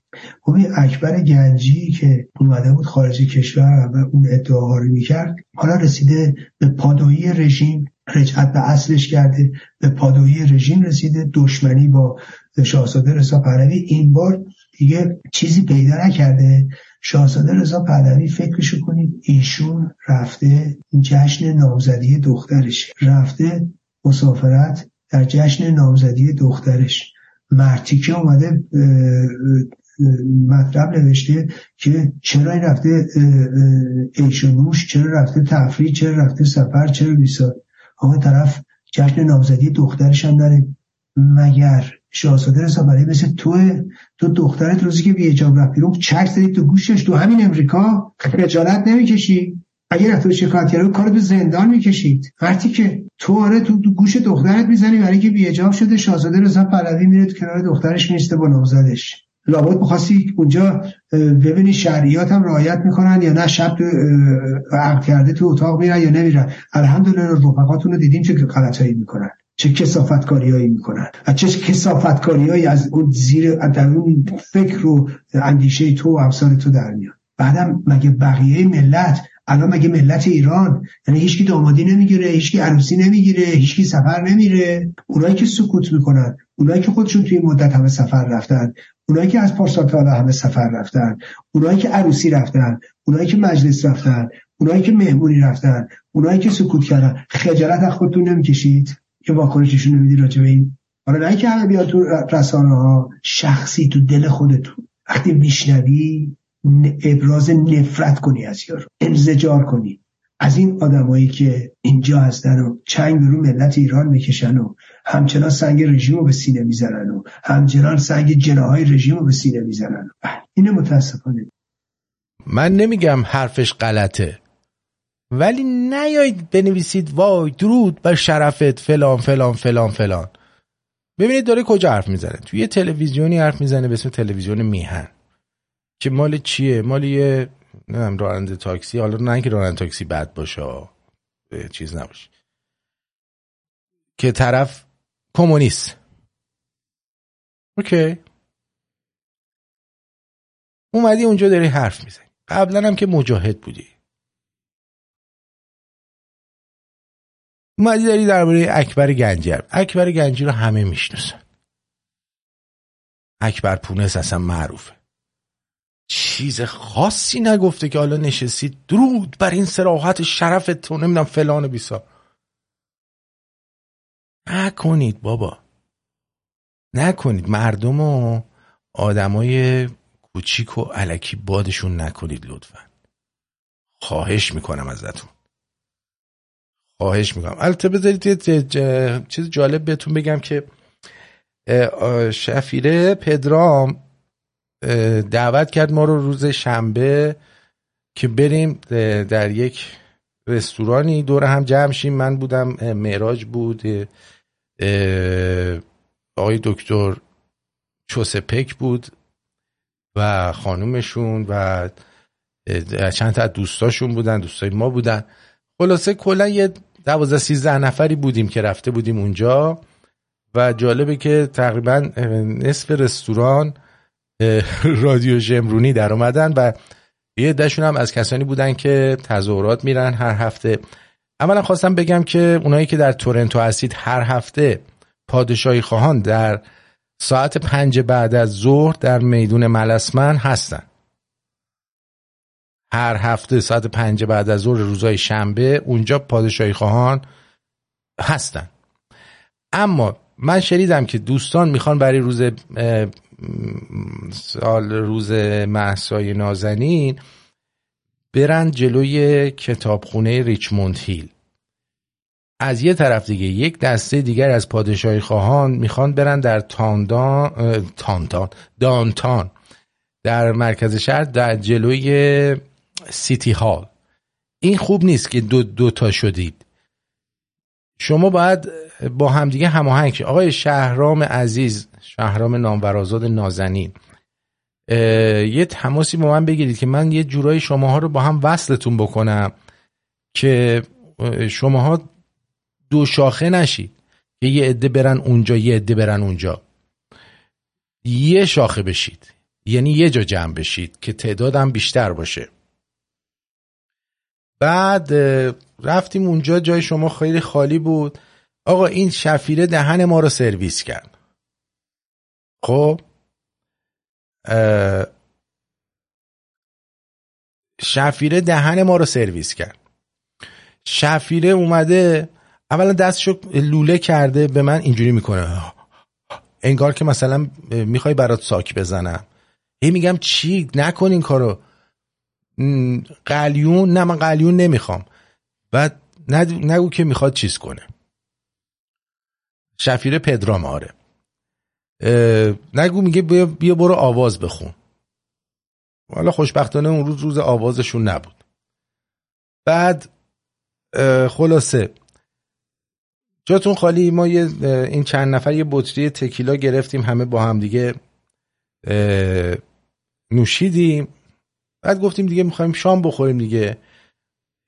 خب این اکبر گنجی که اومده بود خارج کشور و اون ادعاها رو می‌کرد حالا رسیده به پادایی رژیم رجعت به اصلش کرده به پادایی رژیم رسیده دشمنی با شاهزاده رضا پهلوی. این بار دیگه چیزی پیدا نکرده. شاهزاده رضا پهلوی فکرشو کنید ایشون رفته جشن نامزدی دخترش رفته مسافرت در جشن نامزدی دخترش. مرتیکه اومده مطلب نوشته که چرا این رفته ایش نوش چرا رفته تفریح چرا رفته سفر چرا بیسار؟ آقا طرف جشن نامزدی دخترش هم داره. مگر شاهزاده رضا مثل تو تو دخترت روزی که بی اجاب رفت بیرون چک زدی تو گوشش؟ تو همین امریکا خجالت نمی‌کشی؟ اگه رفته شکایت کرده کار به زندان می‌کشید. وقتی که تو آره تو, گوش دخترت می‌زنی برای که بیهجاب شده شاهزاده رضا پهلوی میره تو کنار دخترش میسته با نامزدش. لابد می‌خواستی اونجا ببینی شرعیات هم رعایت می‌کنن یا نه شب عقد کرده تو اتاق میرن یا نمیرن. الحمدلله رفقاتون رو دیدیم چه غلطایی می‌کنن چه کسافتکاریایی می‌کنن و چه کسافتکاریایی از اون زیر در اون فکر و اندیشه تو و تو در میاد بعدم مگه بقیه ملت الان مگه ملت ایران یعنی هیچکی دامادی نمی‌گیره هیچکی عروسی نمی‌گیره هیچکی سفر نمیره. اونایی که سکوت می‌کنن اونایی که خودشون توی مدت همه سفر رفتن اونایی که از پارسال تا همه سفر رفتن اونایی که عروسی رفتن اونایی که مجلس رفتن اونایی که مهمونی رفتن اونایی که سکوت کردن خجالت از خودتون نمی‌کشید؟ که واکنششون نمیدی راجع به این؟ حالا نه که همه بیاد تو رسانه ها شخصی تو دل خودتون. وقتی میشنوی ابراز نفرت کنی از یارو انزجار کنی. از این آدمایی که اینجا هستن و چنگ به رو ملت ایران می‌کشن و همچنان سنگ رژیم رو به سینه می‌زنن و همچنان سنگ جناهای رژیم رو به سینه می‌زنن. اینه متاسفانه. من نمیگم حرفش غلطه. ولی نیایید بنویسید وای درود بر شرفت فلان فلان فلان فلان. ببینید داره کجا حرف می‌زنه. توی یه تلویزیونی حرف می‌زنه به اسم تلویزیون میهن. که مال چیه؟ مال یه نمی‌دونم راننده تاکسی. حالا نه که راننده تاکسی بد باشه چیز نباشه. که طرف کمونیست. اوکی. اومدی اونجا داری حرف می‌زنی. قبلا هم که مجاهد بودی. اومدی داری درباره اکبر گنجی اکبر گنجی رو همه می‌شناسن. اکبر پونس اصلا معروفه. چیز خاصی نگفته که حالا نشستید درود بر این سراحت شرفتون نمی‌دونم فلان بیسا نکنید بابا. نکنید. مردم و آدمای کوچیک و علکی بادشون نکنید لطفا. خواهش می‌کنم ازتون. خواهش می‌کنم. البته بذارید چیز جالب بهتون بگم که شفیره پدرام دعوت کرد ما رو روز شنبه که بریم در یک رستورانی. دور هم جمع شیم. من بودم معراج بود آقای دکتر چوسپک بود و خانومشون و چند تا دوستاشون بودن دوستای ما بودن. خلاصه کلا یه دوازده سیزده نفری بودیم که رفته بودیم اونجا. و جالبه که تقریبا نصف رستوران رادیو ژمرونی در اومدن و یه دشون هم از کسانی بودن که تظاهرات میرن هر هفته. اولا خواستم بگم که اونایی که در تورنتو هستید هر هفته پادشاهی خواهان در ساعت پنج بعد از ظهر در میدون ملسمن هستن. هر هفته ساعت پنج بعد از ظهر روزای شنبه اونجا پادشاهی خواهان هستن. اما من شنیدم که دوستان می‌خوان برای روز سال روز محسای نازنین برن جلوی کتابخونه ریچموند هیل. از یه طرف دیگه یک دسته دیگر از پادشاهی خواهان می‌خوان برن در تاندان تانتان دانتان در مرکز شهر در جلوی سیتی هال. این خوب نیست که دو, دو تا شدید. شما باید با همدیگه هماهنگ آقای شهرام عزیز شهرام نامورازاد نازنین. یه تماسی با من بگیرید که من یه جورایی شماها رو با هم وصلتون بکنم که شماها دو شاخه نشید که یه عده برن اونجا یه عده برن اونجا. یه شاخه بشید. یعنی یه جا جمع بشید که تعدادم بیشتر باشه. بعد رفتیم اونجا جای شما خیلی خالی بود. آقا این شفیره دهن ما رو سرویس کرد. خب شفیره دهن ما رو سرویس کرد. شفیره اومده اولا دستشو لوله کرده به من اینجوری می‌کنه. انگار که مثلا می‌خوای برات ساک بزنم. هی میگم چی؟ نکن این کارو. قلیون؟ نه من قلیون نمی‌خوام. بعد نگو که می‌خواد چیز کنه. شفیره پدرام آره. نگو میگه بیا برو آواز بخون. حالا خوشبختانه اون روز روز آوازشون نبود. بعد خلاصه. جاتون خالی ما یه این چند نفر یه بطری تکیلا گرفتیم همه با هم دیگه نوشیدیم. بعد گفتیم دیگه می‌خوایم شام بخوریم دیگه.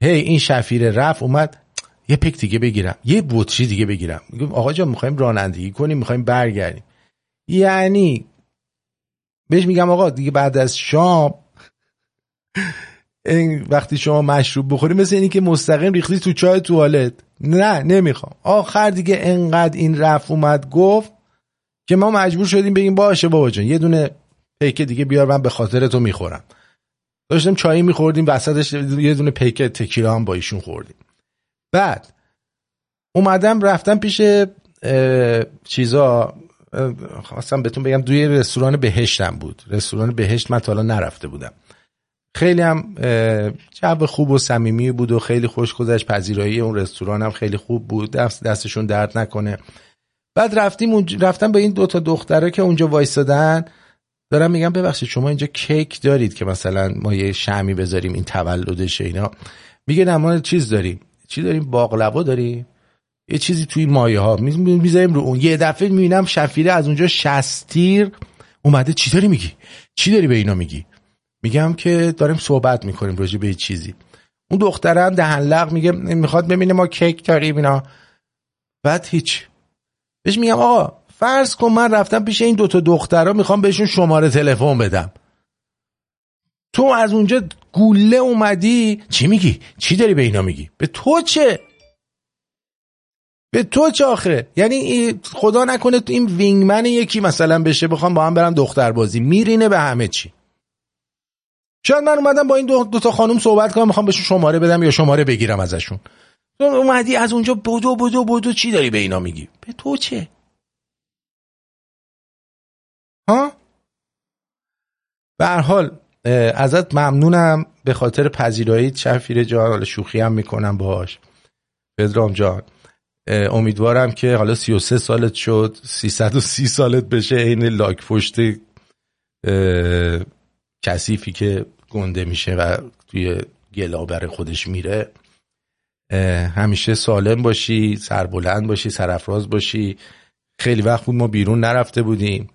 هی این شفیره رفت اومد. یه پک دیگه بگیرم. یه بطری دیگه بگیرم. میگم آقا جان می‌خوایم رانندگی کنیم می‌خوایم برگردیم. یعنی بهش میگم آقا دیگه بعد از شام این وقتی شما مشروب بخوری مثل اینی که مستقیم ریختی تو چای توالت. نه نمی‌خوام. آخر دیگه انقدر این رفت اومد گفت که ما مجبور شدیم بگیم باشه بابا جان یه دونه پیک دیگه بیار من به خاطر تو می‌خورم. داشتیم چایی میخوردیم وسطش یه دونه پیک تکیلا هم با ایشون خوردیم. بعد اومدم رفتم پیش چیزا خواستم بهتون بگم دوی رستوران بهشتم بود. رستوران بهشت من تا حالا نرفته بودم. خیلی هم جو خوب و صمیمی بود و خیلی خوش گذشت. پذیرایی اون رستوران هم خیلی خوب بود. دست دستشون درد نکنه. بعد رفتیم رفتم به این دوتا دختره که اونجا وایستادن. دارم میگم ببخشید شما اینجا کیک دارید که مثلا ما یه شمی بذاریم این تولدشه اینا. میگه نه ما چیز داریم. چی داریم؟ باقلوا داریم. یه چیزی توی مایه ها می‌ذاریم رو اون. یه دفعه می‌بینم شفیره از اونجا شستیر اومده. چی داری میگی؟ چی داری به اینا میگی؟ میگم که داریم صحبت می‌کنیم راجع به چیزی. اون دختره هم دهن لغ میگه می‌خواد ببینه ما کیک داریم اینا. بعد هیچ. بهش میگم آقا فرض کن من رفتم پیش این دوتا دخترها می‌خوام بهشون شماره تلفن بدم. تو از اونجا گوله اومدی. چی میگی؟ چی داری به اینا میگی؟ به تو چه؟ به تو چه آخه یعنی خدا نکنه تو این وینگمن یکی مثلا بشه بخوام با هم برم دختر بازی میرینه به همه چی. شاید من اومدم با این دو, دو تا خانم صحبت کنم می‌خوام بهشون شماره بدم یا شماره بگیرم ازشون. تو اومدی از اونجا بدو بدو بدو چی داری به اینا میگی؟ به تو چه؟ ها؟ به هر حال ازت ممنونم. به خاطر پذیرایی شفیر جان حالا شوخی هم می‌کنم باش پدرام جان. امیدوارم که حالا 33 سالت شد 330 سالت بشه این لاک پشت کثیفی که گنده میشه و توی گلابر خودش میره. همیشه سالم باشی سربلند باشی سرفراز باشی. خیلی وقت بود ما بیرون نرفته بودیم.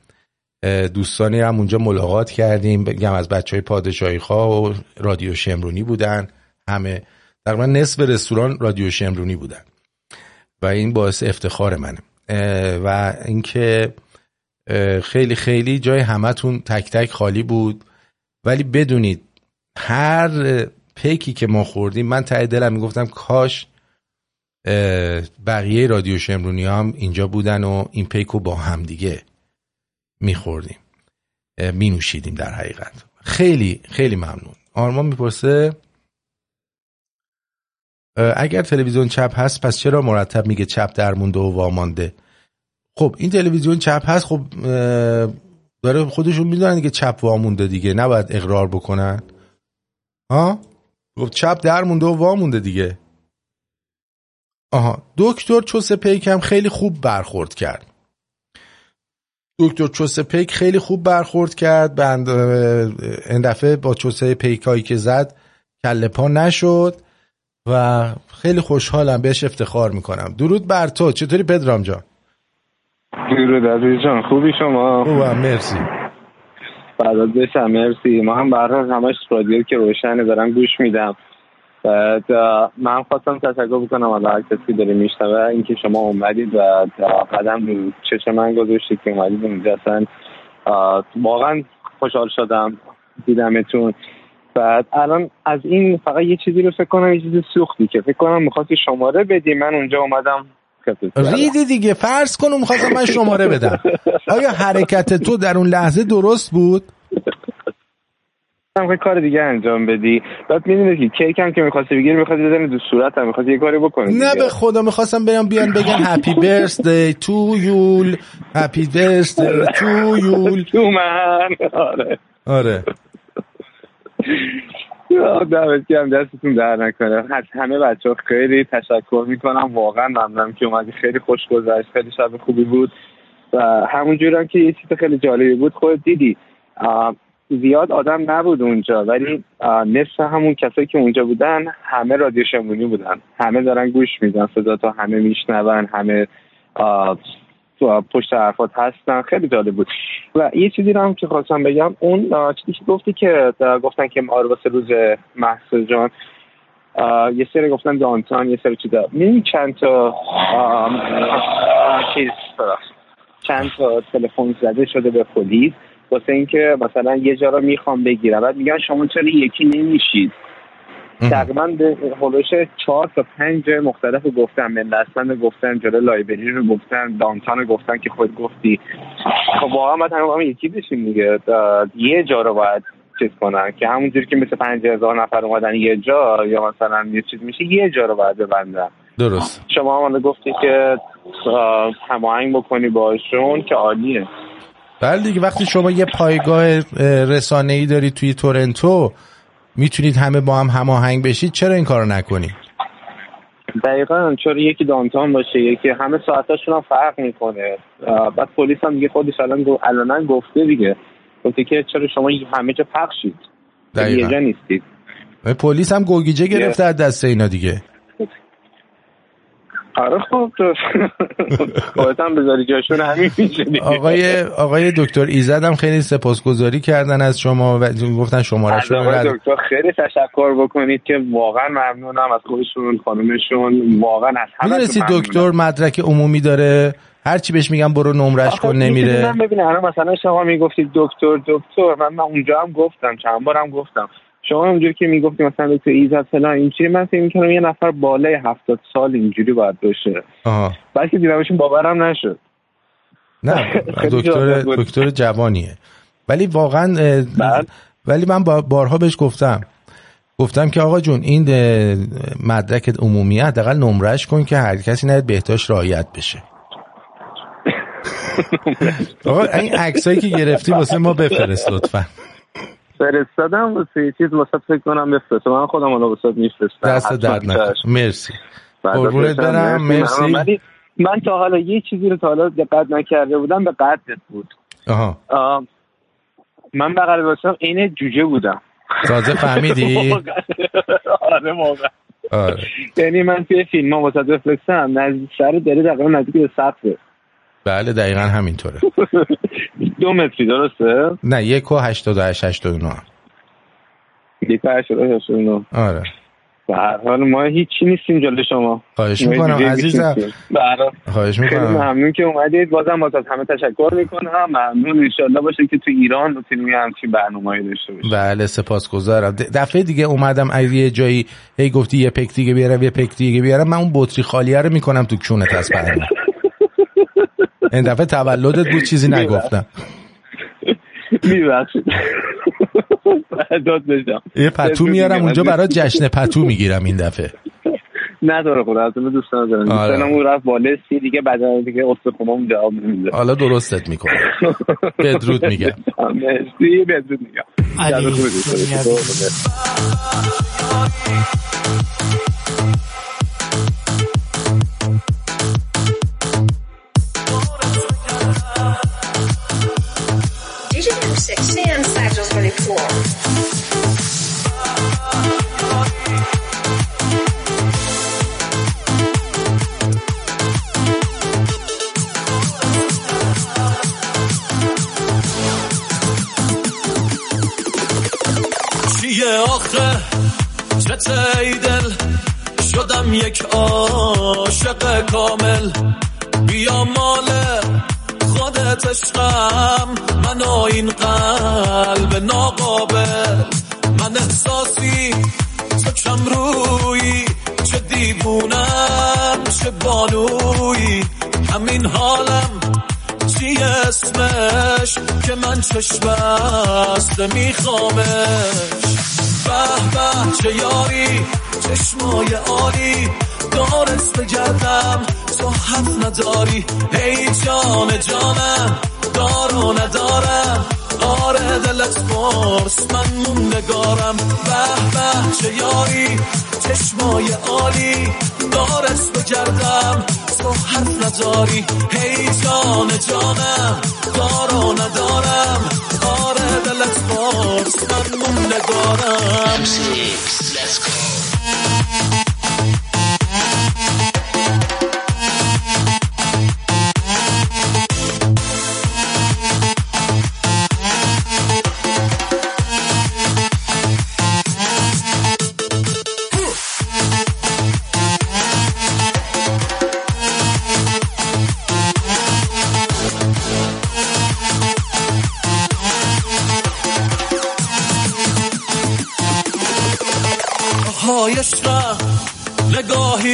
دوستانی هم اونجا ملاقات کردیم. بگم از بچه های پادشاهی خواه و رادیو شمرونی بودن. همه تقریبا نصف رستوران رادیو شمرونی بودن. و این باعث افتخار منه. و اینکه خیلی خیلی جای همتون تک تک خالی بود. ولی بدونید هر پیکی که ما خوردیم من ته دلم می‌گفتم کاش بقیه رادیو شمرونی هم اینجا بودن و این پیکو با هم دیگه میخوردیم. مینوشیدیم در حقیقت. خیلی خیلی ممنون. آرمان می‌پرسه اگر تلویزیون چپ هست پس چرا مرتب میگه چپ در مونده و وامانده؟ خب این تلویزیون چپ هست خب داره خودشون می‌دونن که چپ وامونده دیگه نباید اقرار بکنن. ها؟ گفت چپ در مونده و وامونده دیگه. آها دکتر چوس پیک هم خیلی خوب برخورد کرد. دکتر چوس پیک خیلی خوب برخورد کرد بند این دفعه با چوسه پیکایی که زد کله پا نشد. و خیلی خوشحالم بهش افتخار می‌کنم. درود بر تو. چطوری پدرام جان؟ درود عزیز جان. خوبی شما؟ خوبم. مرسی. بعد بشم. مرسی. ما هم برای همش رادیو که روشنه دارم گوش میدم. بعد من خواستم تشکر بکنم از هر کسی داره میشنوه. اینکه شما اومدید و قدم چشم من گذاشتید که اومدید اونجا اصلا واقعا خوشحال شدم. دیدمتون. بعد الان از این فقط یه چیزی رو فکر کنم یه چیزی سوختی که فکر کنم می‌خواستی شماره بدی. من اونجا اومدم ریدی دیگه فرض کنم می‌خواستم من شماره بدم. آیا حرکت تو در اون لحظه درست بود؟ هم کار دیگه انجام بدی. بعد می‌دونی که کیک هم که می‌خواستی بگیری می‌خواستی بزنی دو صورت هم می‌خواستی یه کاری بکنی نه به خدا می‌خواستم برم بیان بگن هپی برثدی تو یول هپی برثدی تو یول تو من. آره. آره. دمت گرم دستتون در نکنه. از همه بچه ها خیلی تشکر می‌کنم. واقعا ممنونم که اومدی. خیلی خوش گذشت. خیلی شب خوبی بود. و همونجور هم که یه چیز خیلی جالبی بود. خود دیدی زیاد آدم نبود اونجا ولی نصف همون کسایی که اونجا بودن همه رادیو شمرونی بودن. همه دارن گوش میدن. صدا تا همه میشنون همه پشت حرفات هستن. خیلی جالب بود. و یه چیزی هم که خواستم بگم اون چیزی که گفتی که گفتن که ما واسه روز محصول جان یه سری گفتن دانتان یه سری چیزا. می‌دونی چند تا چیز چند تا تلفن زده شده به پلیس واسه اینکه مثلا یه جا رو می‌خوام بگیرم. بعد میگن شما چرا یکی نمیشید؟ تقریبا به هلوش چهار تا پنج جای مختلف گفتن. ملستان گفتن جلو لایبری رو گفتن دانتان رو گفتن که خود گفتی. خب واقعا باید همه یکی بشیم دیگه. یه جا رو باید چیز کنن که همونجوری که مثل پنج هزار نفر اومدن یه جا یا مثلا یه چیز میشه یه جا رو باید ببندن. درست. شما هم گفتی که هماهنگ بکنی باشون که عالیه. بله دیگه وقتی شما یه پایگاه رسانه ای دارید توی تورنتو می‌تونید همه با هم هماهنگ بشید چرا این کارو نکنید؟ دقیقا چرا یکی دانتان باشه یکی همه ساعتاشون هم فرق می‌کنه. بعد پلیس هم دیگه خودش الان الان گفته دیگه. گفته که چرا شما همه جا پخشید. یه جا نیستید. پلیس هم گوگیجه گرفته از دست اینا دیگه. آره خب (laughs) خودت هم بذاری جاشون همین آقای آقای دکتر ایزد هم خیلی سپاسگزاری کردن از شما و گفتن شماره شما آقای دکتر خیلی تشکر بکنید که واقعا ممنونم از خودشون خانومشون واقعا از همه می‌دونستی دکتر مدرک عمومی داره؟ هر چی بهش میگم برو نمرش کن نمیره. من ببینم الان مثلا شما می‌گفتید دکتر دکتر. من, من اونجا هم گفتم چند بارم گفتم. شما اونجوری که می‌گفتی مثلا دکتر ایزد فلان اینجوری من فکر می‌کنم یه نفر بالای هفتاد سال اینجوری باید باشه. بلکه دیدمشون باورم نشد. نه (laughs) دکتر دکتر جوانیه. ولی واقعا ولی من بارها بهش گفتم. گفتم که آقا جون این مدرک عمومی حداقل نمرش کن که هر کسی نهید بهتاش رعایت بشه. (laughs) آقا این عکسایی که گرفتی واسه ما بفرست لطفا. فرستادم واسه چیز واسه فکر کنم بفرست من خودم الان واسه میفرستم دست درد نکن مرسی. قربونت برم. مرسی. من تا حالا یه چیزی رو تا حالا دقت نکرده بودم به قدت بود. آها. من بغل واسم عین جوجه بودم. تازه فهمیدی؟ (laughs) آره موقع. یعنی من توی فیلم ها واسه بفرستم نزدیک سر داره تقریبا نزدیک به سطحه بله دقیقا همینطوره. (laughs) دو متری درسته؟ نه یک و هشتاد و هشت هشتاد و نه یک و هشتاد و هشتاد و نه آره. به هر حال ما هیچی نیستیم جلو شما. خواهش می‌کنم عزیزم. خواهش خیلی می‌کنم. ممنون که اومدید. بازم باز از همه تشکر می‌کنم. ممنون. انشالله باشه که تو ایران بتونیم همچین برنامه‌ای داشته باشیم. بله سپاسگزارم. د- دفعه دیگه اومدم اگه یه جایی هی گفتی یه پک دیگه بیارم یه پک دیگه بیارم. من اون بطری خالیه رو می‌کنم تو کونت از برنامه. این دفعه تولدت بود چیزی نگفتم. میبخشید. یه پتو میارم اونجا برای جشن پتو می‌گیرم این دفعه. نداره خدا از اون دوست ندارم آره. دوستانم اون رفت بالا سی دیگه بعد دیگه استخونام جواب نمیده. حالا درستت می‌کنم. (laughs) بدرود میگم. مرسی بدرود میگم. علی. شب خوبی داشته باشید. DJ number 16, Satchel's 24. چیه آخه دل شدم یک عاشق کامل بیا مال خودت عشقم من و این قلب ناقابل من احساسی تو کم روی چه دیوونم چه بانوی همین حالم چی اسمش که من چشم بسته میخوامش به به چه یاری؟ چشمای عالی دارست بگردم. تو حرف نداری. ای جان جانم دار و ندارم. آره دلت پرس من موندگارم. به به چه یاری؟ چشمای عالی دارست بگردم. تو حرف نداری. هی جان جانم دار و ندارم. آره دلت پرس من موندگارم. های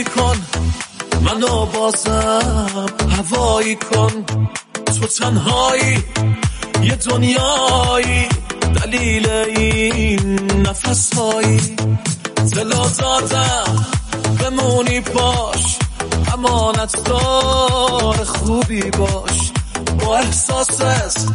کن منو بازم هوایی کن. تو تنهایی. یه دنیایی. دلیل این نفس هایی دلا دادم بمونی باش. امانت دار خوبی باش. با احساست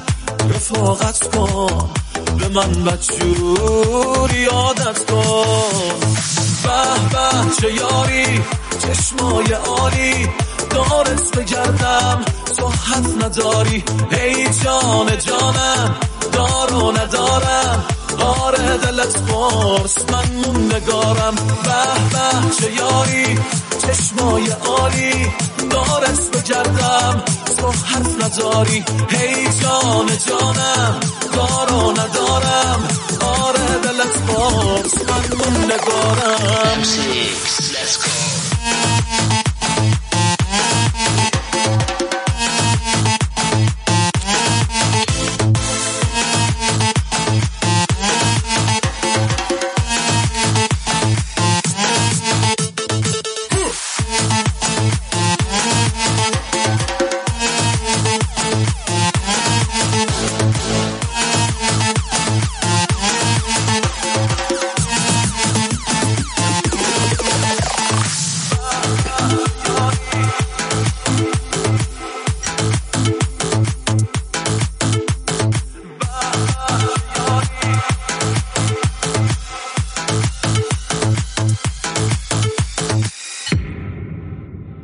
رفاقت کن. به من بدجور یادت کن. به به چه یاری؟ چشمای عالی. دارت بگردم تو حرف نداری. ای جان جانم دار و ندارم. آره دلت پرس من موندگارم به به چه یاری؟ چشمای عالی دارت بگردم تو حرف نداری هی جان جانم. دار و ندارم آره دلت پرس من موندگارم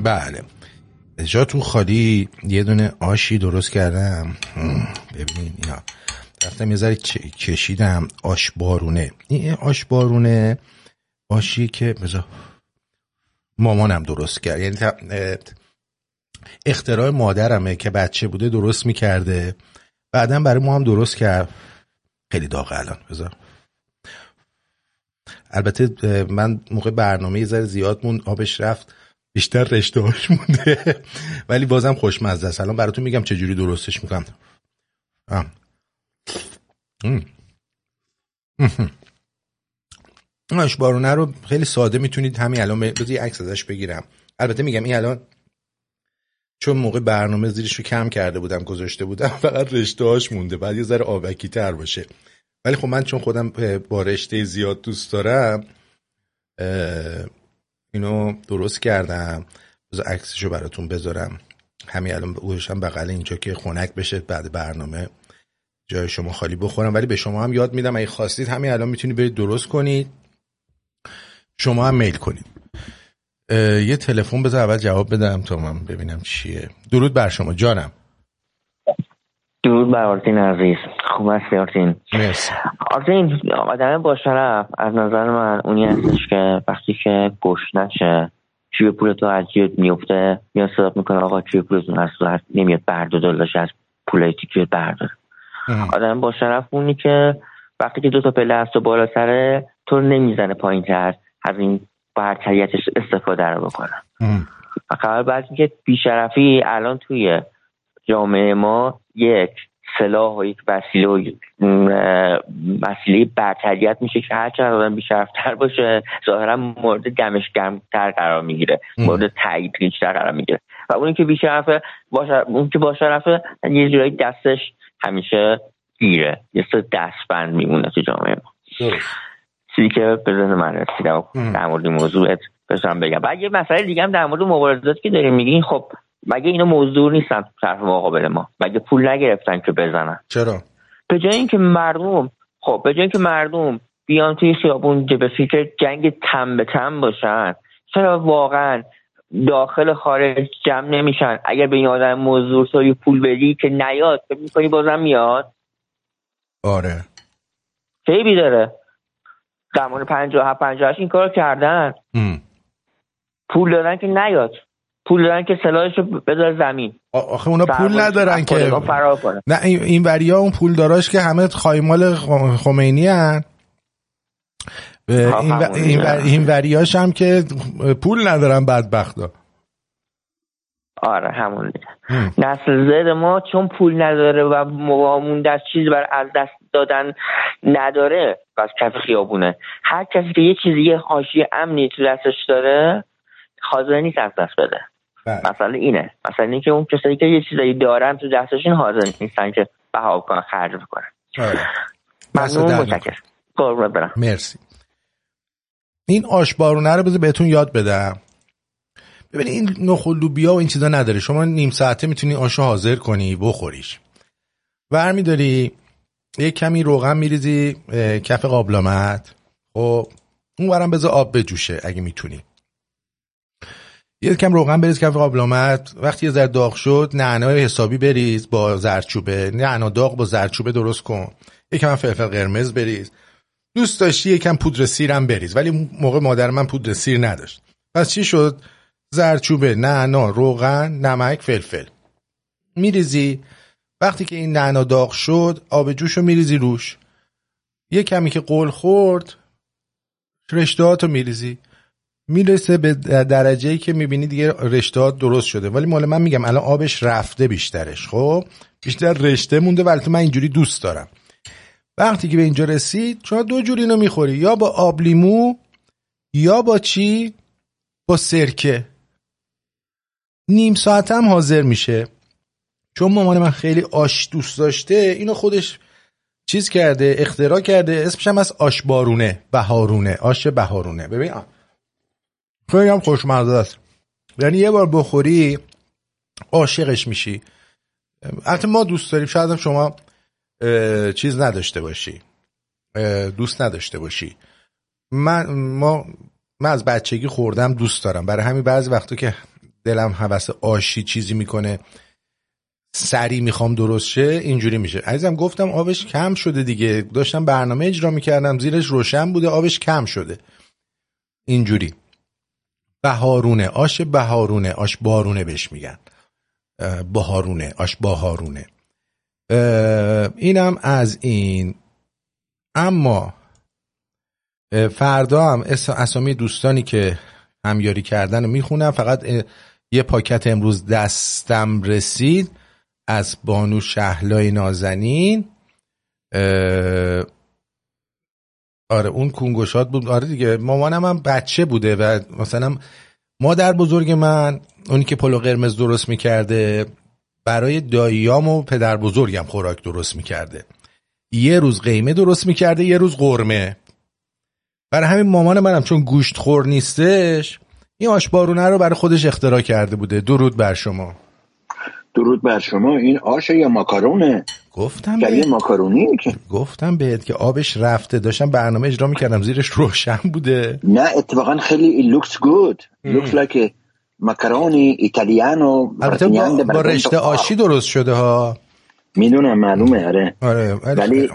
بله. جا تو خالی یه دونه آشی درست کردم. هم، ببینین اینا. رفتم یه ذره کشیدم. آش بارونه. این آش بارونه آشی که بذار. مامانم درست کرد. یعنی اختراع مادرمه که بچه بوده درست می‌کرده. بعدا برای ما هم درست کرد. خیلی داغ الان. بذار. البته من موقع برنامه یه ذره زیاد مون آبش رفت. بیشتر رشته هاش مونده. ولی بازم خوشمزه است. الان براتون میگم چجوری درستش می‌کنم. بارونه رو خیلی ساده می‌تونید همین الان بذار یه عکس ازش بگیرم. البته میگم این الان چون موقع برنامه زیرش رو کم کرده بودم گذاشته بودم (laughs) فقط رشته هاش مونده. بعد یه ذره آبکی تر باشه. ولی خب من چون خودم با رشته زیاد دوست دارم اینو درست کردم. بذار عکسشو براتون بذارم. همین الان هم بغل اینجا که خنک بشه بعد برنامه جای شما خالی بخورم. ولی به شما هم یاد میدم اگه خواستید همین الان می‌تونید برید درست کنید. شما هم میل کنید. یه تلفن بذار اول جواب بدم تا من ببینم چیه. درود بر شما. جانم. درود بر آرتین عزیز. خوب هستی آرتین. آرتین آدم با شرف از نظر من اونی هستش که وقتی که گوش نشه جیب پولتو از جیب میفته یا صدا می‌کنه آقا جیب پولتون از تو نمیاد بردار داشت از پولای تیکیت بردار آدم با شرف اونی که وقتی که دو تا پله از تو بالا سره تو نمی‌زنه پایین تر از این برتریتش استفاده رو بکنم و خبر بعد که بیشرفی الان توی جامعه ما یک سلاح و یک وسیله و وسیله برتریت میشه که هر چقدر آدم بیشرفتر باشه ظاهرا مورد دمش گرمتر قرار می‌گیره مورد تایید بیشتر قرار می‌گیره. و اونی که بیشرفه اون که باشرفه یه جورایی دستش همیشه گیره یه سر دستبند میمونه تو جامعه ما. چیزی که به ذهن من رسیده. در مورد موضوعت بسرم بگم. بعد یه مسئله دیگه هم در مورد مبارزات که داریم میگین خب مگه اینا موضوع نیستن طرف مقابل ما؟ مگه پول نگرفتن که بزنن؟ چرا؟ به جای اینکه مردم خب به جای اینکه مردم بیان توی خیابون به فکر جنگ تم به تم باشن چرا واقعا داخل خارج جمع نمیشن؟ اگر به این آدم موضوع سایی پول بدی که نیاد فکر می‌کنی بازم میاد؟ آره. خیلی داره. زمان پنجاه پنجاه این کار کردن. پول دادن که نیاد. پول دارن که سلاحش رو بذار زمین. آخه اونا پول ندارن که نه این وریا اون پول داراش که همه خایمال خمینی هن. این, این, این وریاش هم که پول ندارن بدبختا. آره همون نسل زد ما چون پول نداره و موامون دست چیز بر از دست دادن نداره بس کف خیابونه. هر کسی که یه چیزی یه حاشیه امنی تو دستش داره حاضر نیست از دست بده. بله. مثلا اینه. مثلا اینکه اون کسایی که یه چیزایی دارن تو دستشون حاضر نیستن که بها کنن خرج بکنن. آره. ممنون متشکرم. برم. مرسی. این آشبارونه رو بذار بهتون یاد بدم. ببینید این نخل بیا و این چیزا نداره. شما نیم ساعته می‌تونی آشو حاضر کنی بخوریش. داری یک کمی روغن میریزی کف قابلمت. خب اون برم بذار آب بجوشه اگه می‌تونی. یه کم روغن بریز کف قابلمت. وقتی یه ذره داغ شد نعنای حسابی بریز با زرچوبه نعنا داغ با زرچوبه درست کن. یکم فلفل قرمز بریز. دوست داشتی یکم پودر سیرم بریز ولی موقع مادر من پودر سیر نداشت. پس چی شد؟ زرچوبه نعنا روغن نمک فلفل. میریزی. وقتی که این نعنا داغ شد آب جوش رو میریزی روش. یه کمی که قول خورد رشتهاتو میریزی. می‌رسه به درجه ای که می‌بینی دیگه رشته درست شده. ولی مال من میگم الان آبش رفته بیشترش خب؟ بیشتر رشته مونده ولی من اینجوری دوست دارم. وقتی که به اینجا رسید شما دو جوری اینو می‌خوری. یا با آب لیمو یا با چی؟ با سرکه. نیم ساعت هم حاضر میشه. چون مامان من خیلی آش دوست داشته اینو خودش چیز کرده اختراع کرده. اسمش هم از آش بارونه بهارونه. آش بهارونه. ببین خیلی هم خوشمزه است. یعنی یه بار بخوری عاشقش میشی. البته ما دوست داریم شاید شما چیز نداشته باشی. دوست نداشته باشی. من ما من از بچگی خوردم دوست دارم. برای همین بعضی وقتا که دلم حوس آشی چیزی می‌کنه سری می‌خوام درست شه اینجوری میشه. عزیزم گفتم آبش کم شده دیگه. داشتم برنامه اجرا می‌کردم زیرش روشن بوده آبش کم شده. اینجوری. بهارونه آش بهارونه آش بارونه بهش میگن. بهارونه آش بهارونه. اینم از این. اما فردا هم اسامی دوستانی که همیاری کردن رو می‌خونم. فقط یه پاکت امروز دستم رسید از بانو شهلای نازنین. آره اون کنگوشات بود. آره دیگه مامانم هم بچه بوده و مثلا مادر بزرگ من اونی که پلو قرمز درست می‌کرده برای داییام و پدر بزرگم خوراک درست می‌کرده. یه روز قیمه درست می‌کرده یه روز قرمه. برای همین مامان منم چون گوشت خور نیستش این آش ماکارونه رو برای خودش اختراع کرده بوده. درود بر شما. درود بر شما این آش یا ماکارونه؟ گفتم به ماکارونی که. گفتم بهت که آبش رفته داشتم برنامه اجرا می‌کردم زیرش روشن بوده. نه اتفاقا خیلی looks good looks like ماکارونی ایتالیانو البته با, با رشته آشی درست شده ها. می‌دونم معلومه آره. آره ولی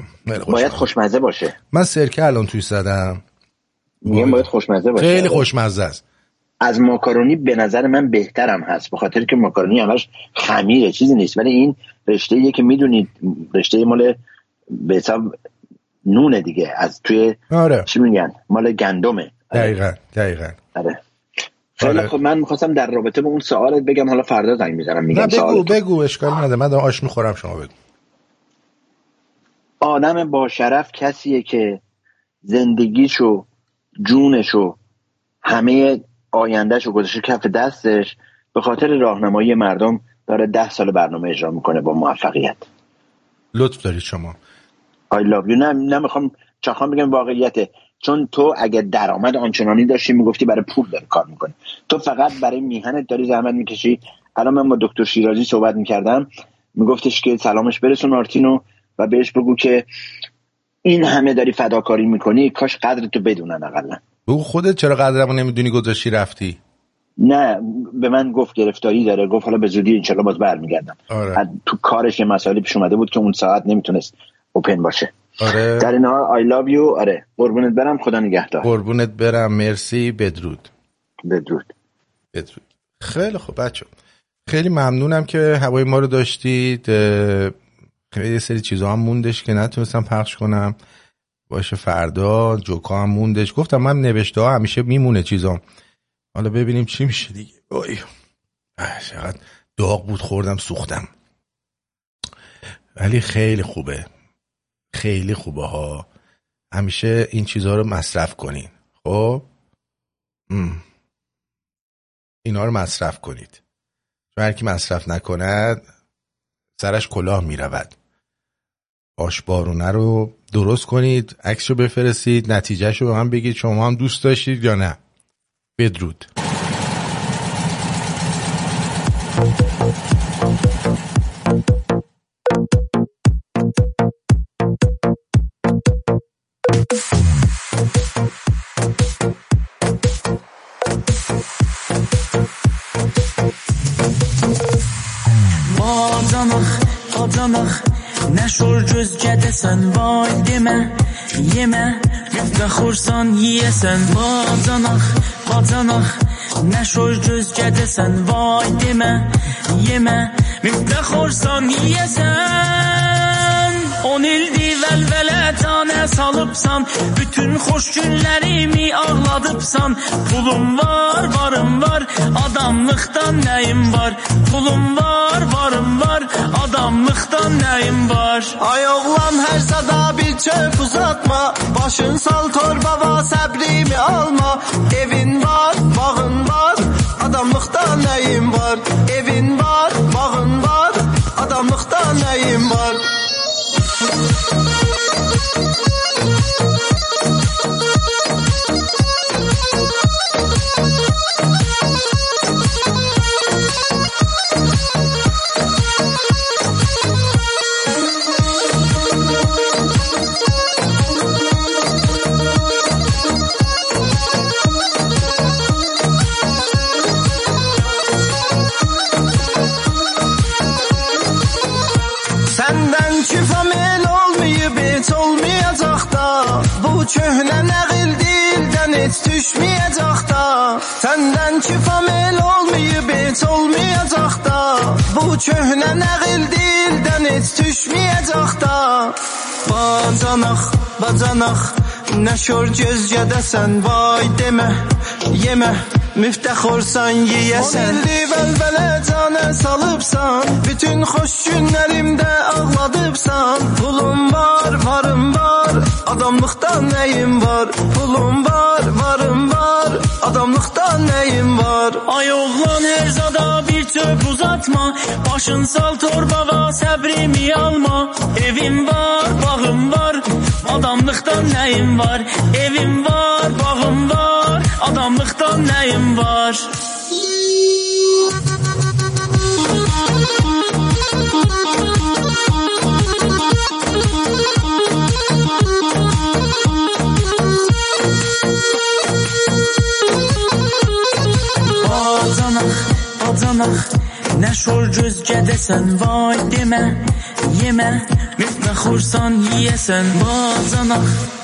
باید خوشمزه باشه. من سرکه الان توی زدم میگم باید خوشمزه باشه. خیلی خوشمزه است. از ماکارونی به نظر من بهترم هست به خاطر که ماکارونی همش خمیره چیزی نیست. ولی این رشته یه که می‌دونید رشته مال به حساب نونه دیگه از توی آره. چی میگن؟ مال گندمه. دقیقا دقیقا. آره. خیلی آره. خب من می‌خواستم در رابطه با اون سوالت بگم حالا فردا زنگ می‌زنم میگم نه بگو بگو اشکال نداره. من آش می‌خورم شما بگو. آدم با شرف کسیه که زندگیشو جونشو همه آیندهشو گذاشته کف دستش به خاطر راهنمایی مردم داره ده سال برنامه اجرا می‌کنه با موفقیت. لطف دارید شما. I love you. نه نمی‌خوام چخوام بگم واقعیته. چون تو اگه درآمد آنچنانی داشتی می‌گفتی برای پول داری کار می‌کنی. تو فقط برای میهنت داری زحمت می‌کشی. الان من با دکتر شیرازی صحبت می‌کردم. میگفتش که سلامش برسون آرتینو و بهش بگو که این همه داری فداکاری می‌کنی. کاش قدر تو بدونن اقلا. بگو خودت چرا قدرمو نمی‌دونی گذاشتی رفتی؟ نه به من گفت گرفتاری داره گفت حالا به زودی انشالله باز برمیگردم. آره. تو کارش یه مسائلی پیش اومده بود که اون ساعت نمی‌تونست اوپن باشه. آره. در این حال I love you. آره. قربونت برم. خدا نگهدار. قربونت برم. مرسی. بدرود. بدرود. بدرود. خیلی خوب. بچه خیلی ممنونم که هوای ما رو داشتید. خیلی سری چیزا هم موندش که نتونستم پخش کنم. باشه فردا جوکا هم موندش. گفتم من نوشته ها همیشه میمونه چیزام. حالا ببینیم چی میشه دیگه. اوی. چقدر داغ بود خوردم سوختم. ولی خیلی خوبه. خیلی خوبه ها. همیشه این چیزها رو مصرف کنین. خب؟ اینا رو مصرف کنید. چون هر کی مصرف نکند سرش کلاه می‌رود. آشبارونه رو درست کنید عکس رو بفرستید نتیجهش رو به من بگید شما هم دوست داشتید یا نه. بدرود. تور جز جدسن وای دمه یمه رفت خورسان یسن بازان اخ نشور جز جدسن وای دمه یمه رفت خورسان یسن اون ایل vəlvələ tanə salıbsan Bütün xoş günlərimi ağladıbsan? Pulum var, varım var Adamlıqdan nəyim var? Pulum var, varım var Adamlıqdan nəyim var? Ay oğlan hər sada bir çöp uzatma. Başın sal torbava səbrimi alma. Evin var, bağın var Adamlıqdan nəyim var? Evin var, bağın var Adamlıqdan nəyim var düşməyəcək da. Səndən şifam el olmayıb heç olmayacaq da. Bu köhnə nəqil dildən heç düşməyəcək da. Bacanaq, bacanaq Nə şor gözcədəsən vay demə Yemə müftəxorsan yeyəsən. Dildi vəlvələ canə salıbsan Bütün xoş günlərimdə ağladıbsan. Pulum var, varım var Adamlıqdan nəyim var? Pulum var, varım var Adamlıqdan nəyim var? Ay oğlan her zada bir çöp uzatma. Başın sal torbava səbrimi alma. Evim var, bağım var Adamlıqdan nəyim var? Evim var, bağım var Adamlıqdan nəyim var? Bacanaq, bacanaq Nə şor gözgədəsən vay demə Yemə, müftəxorsan yeyəsən Bacanaq,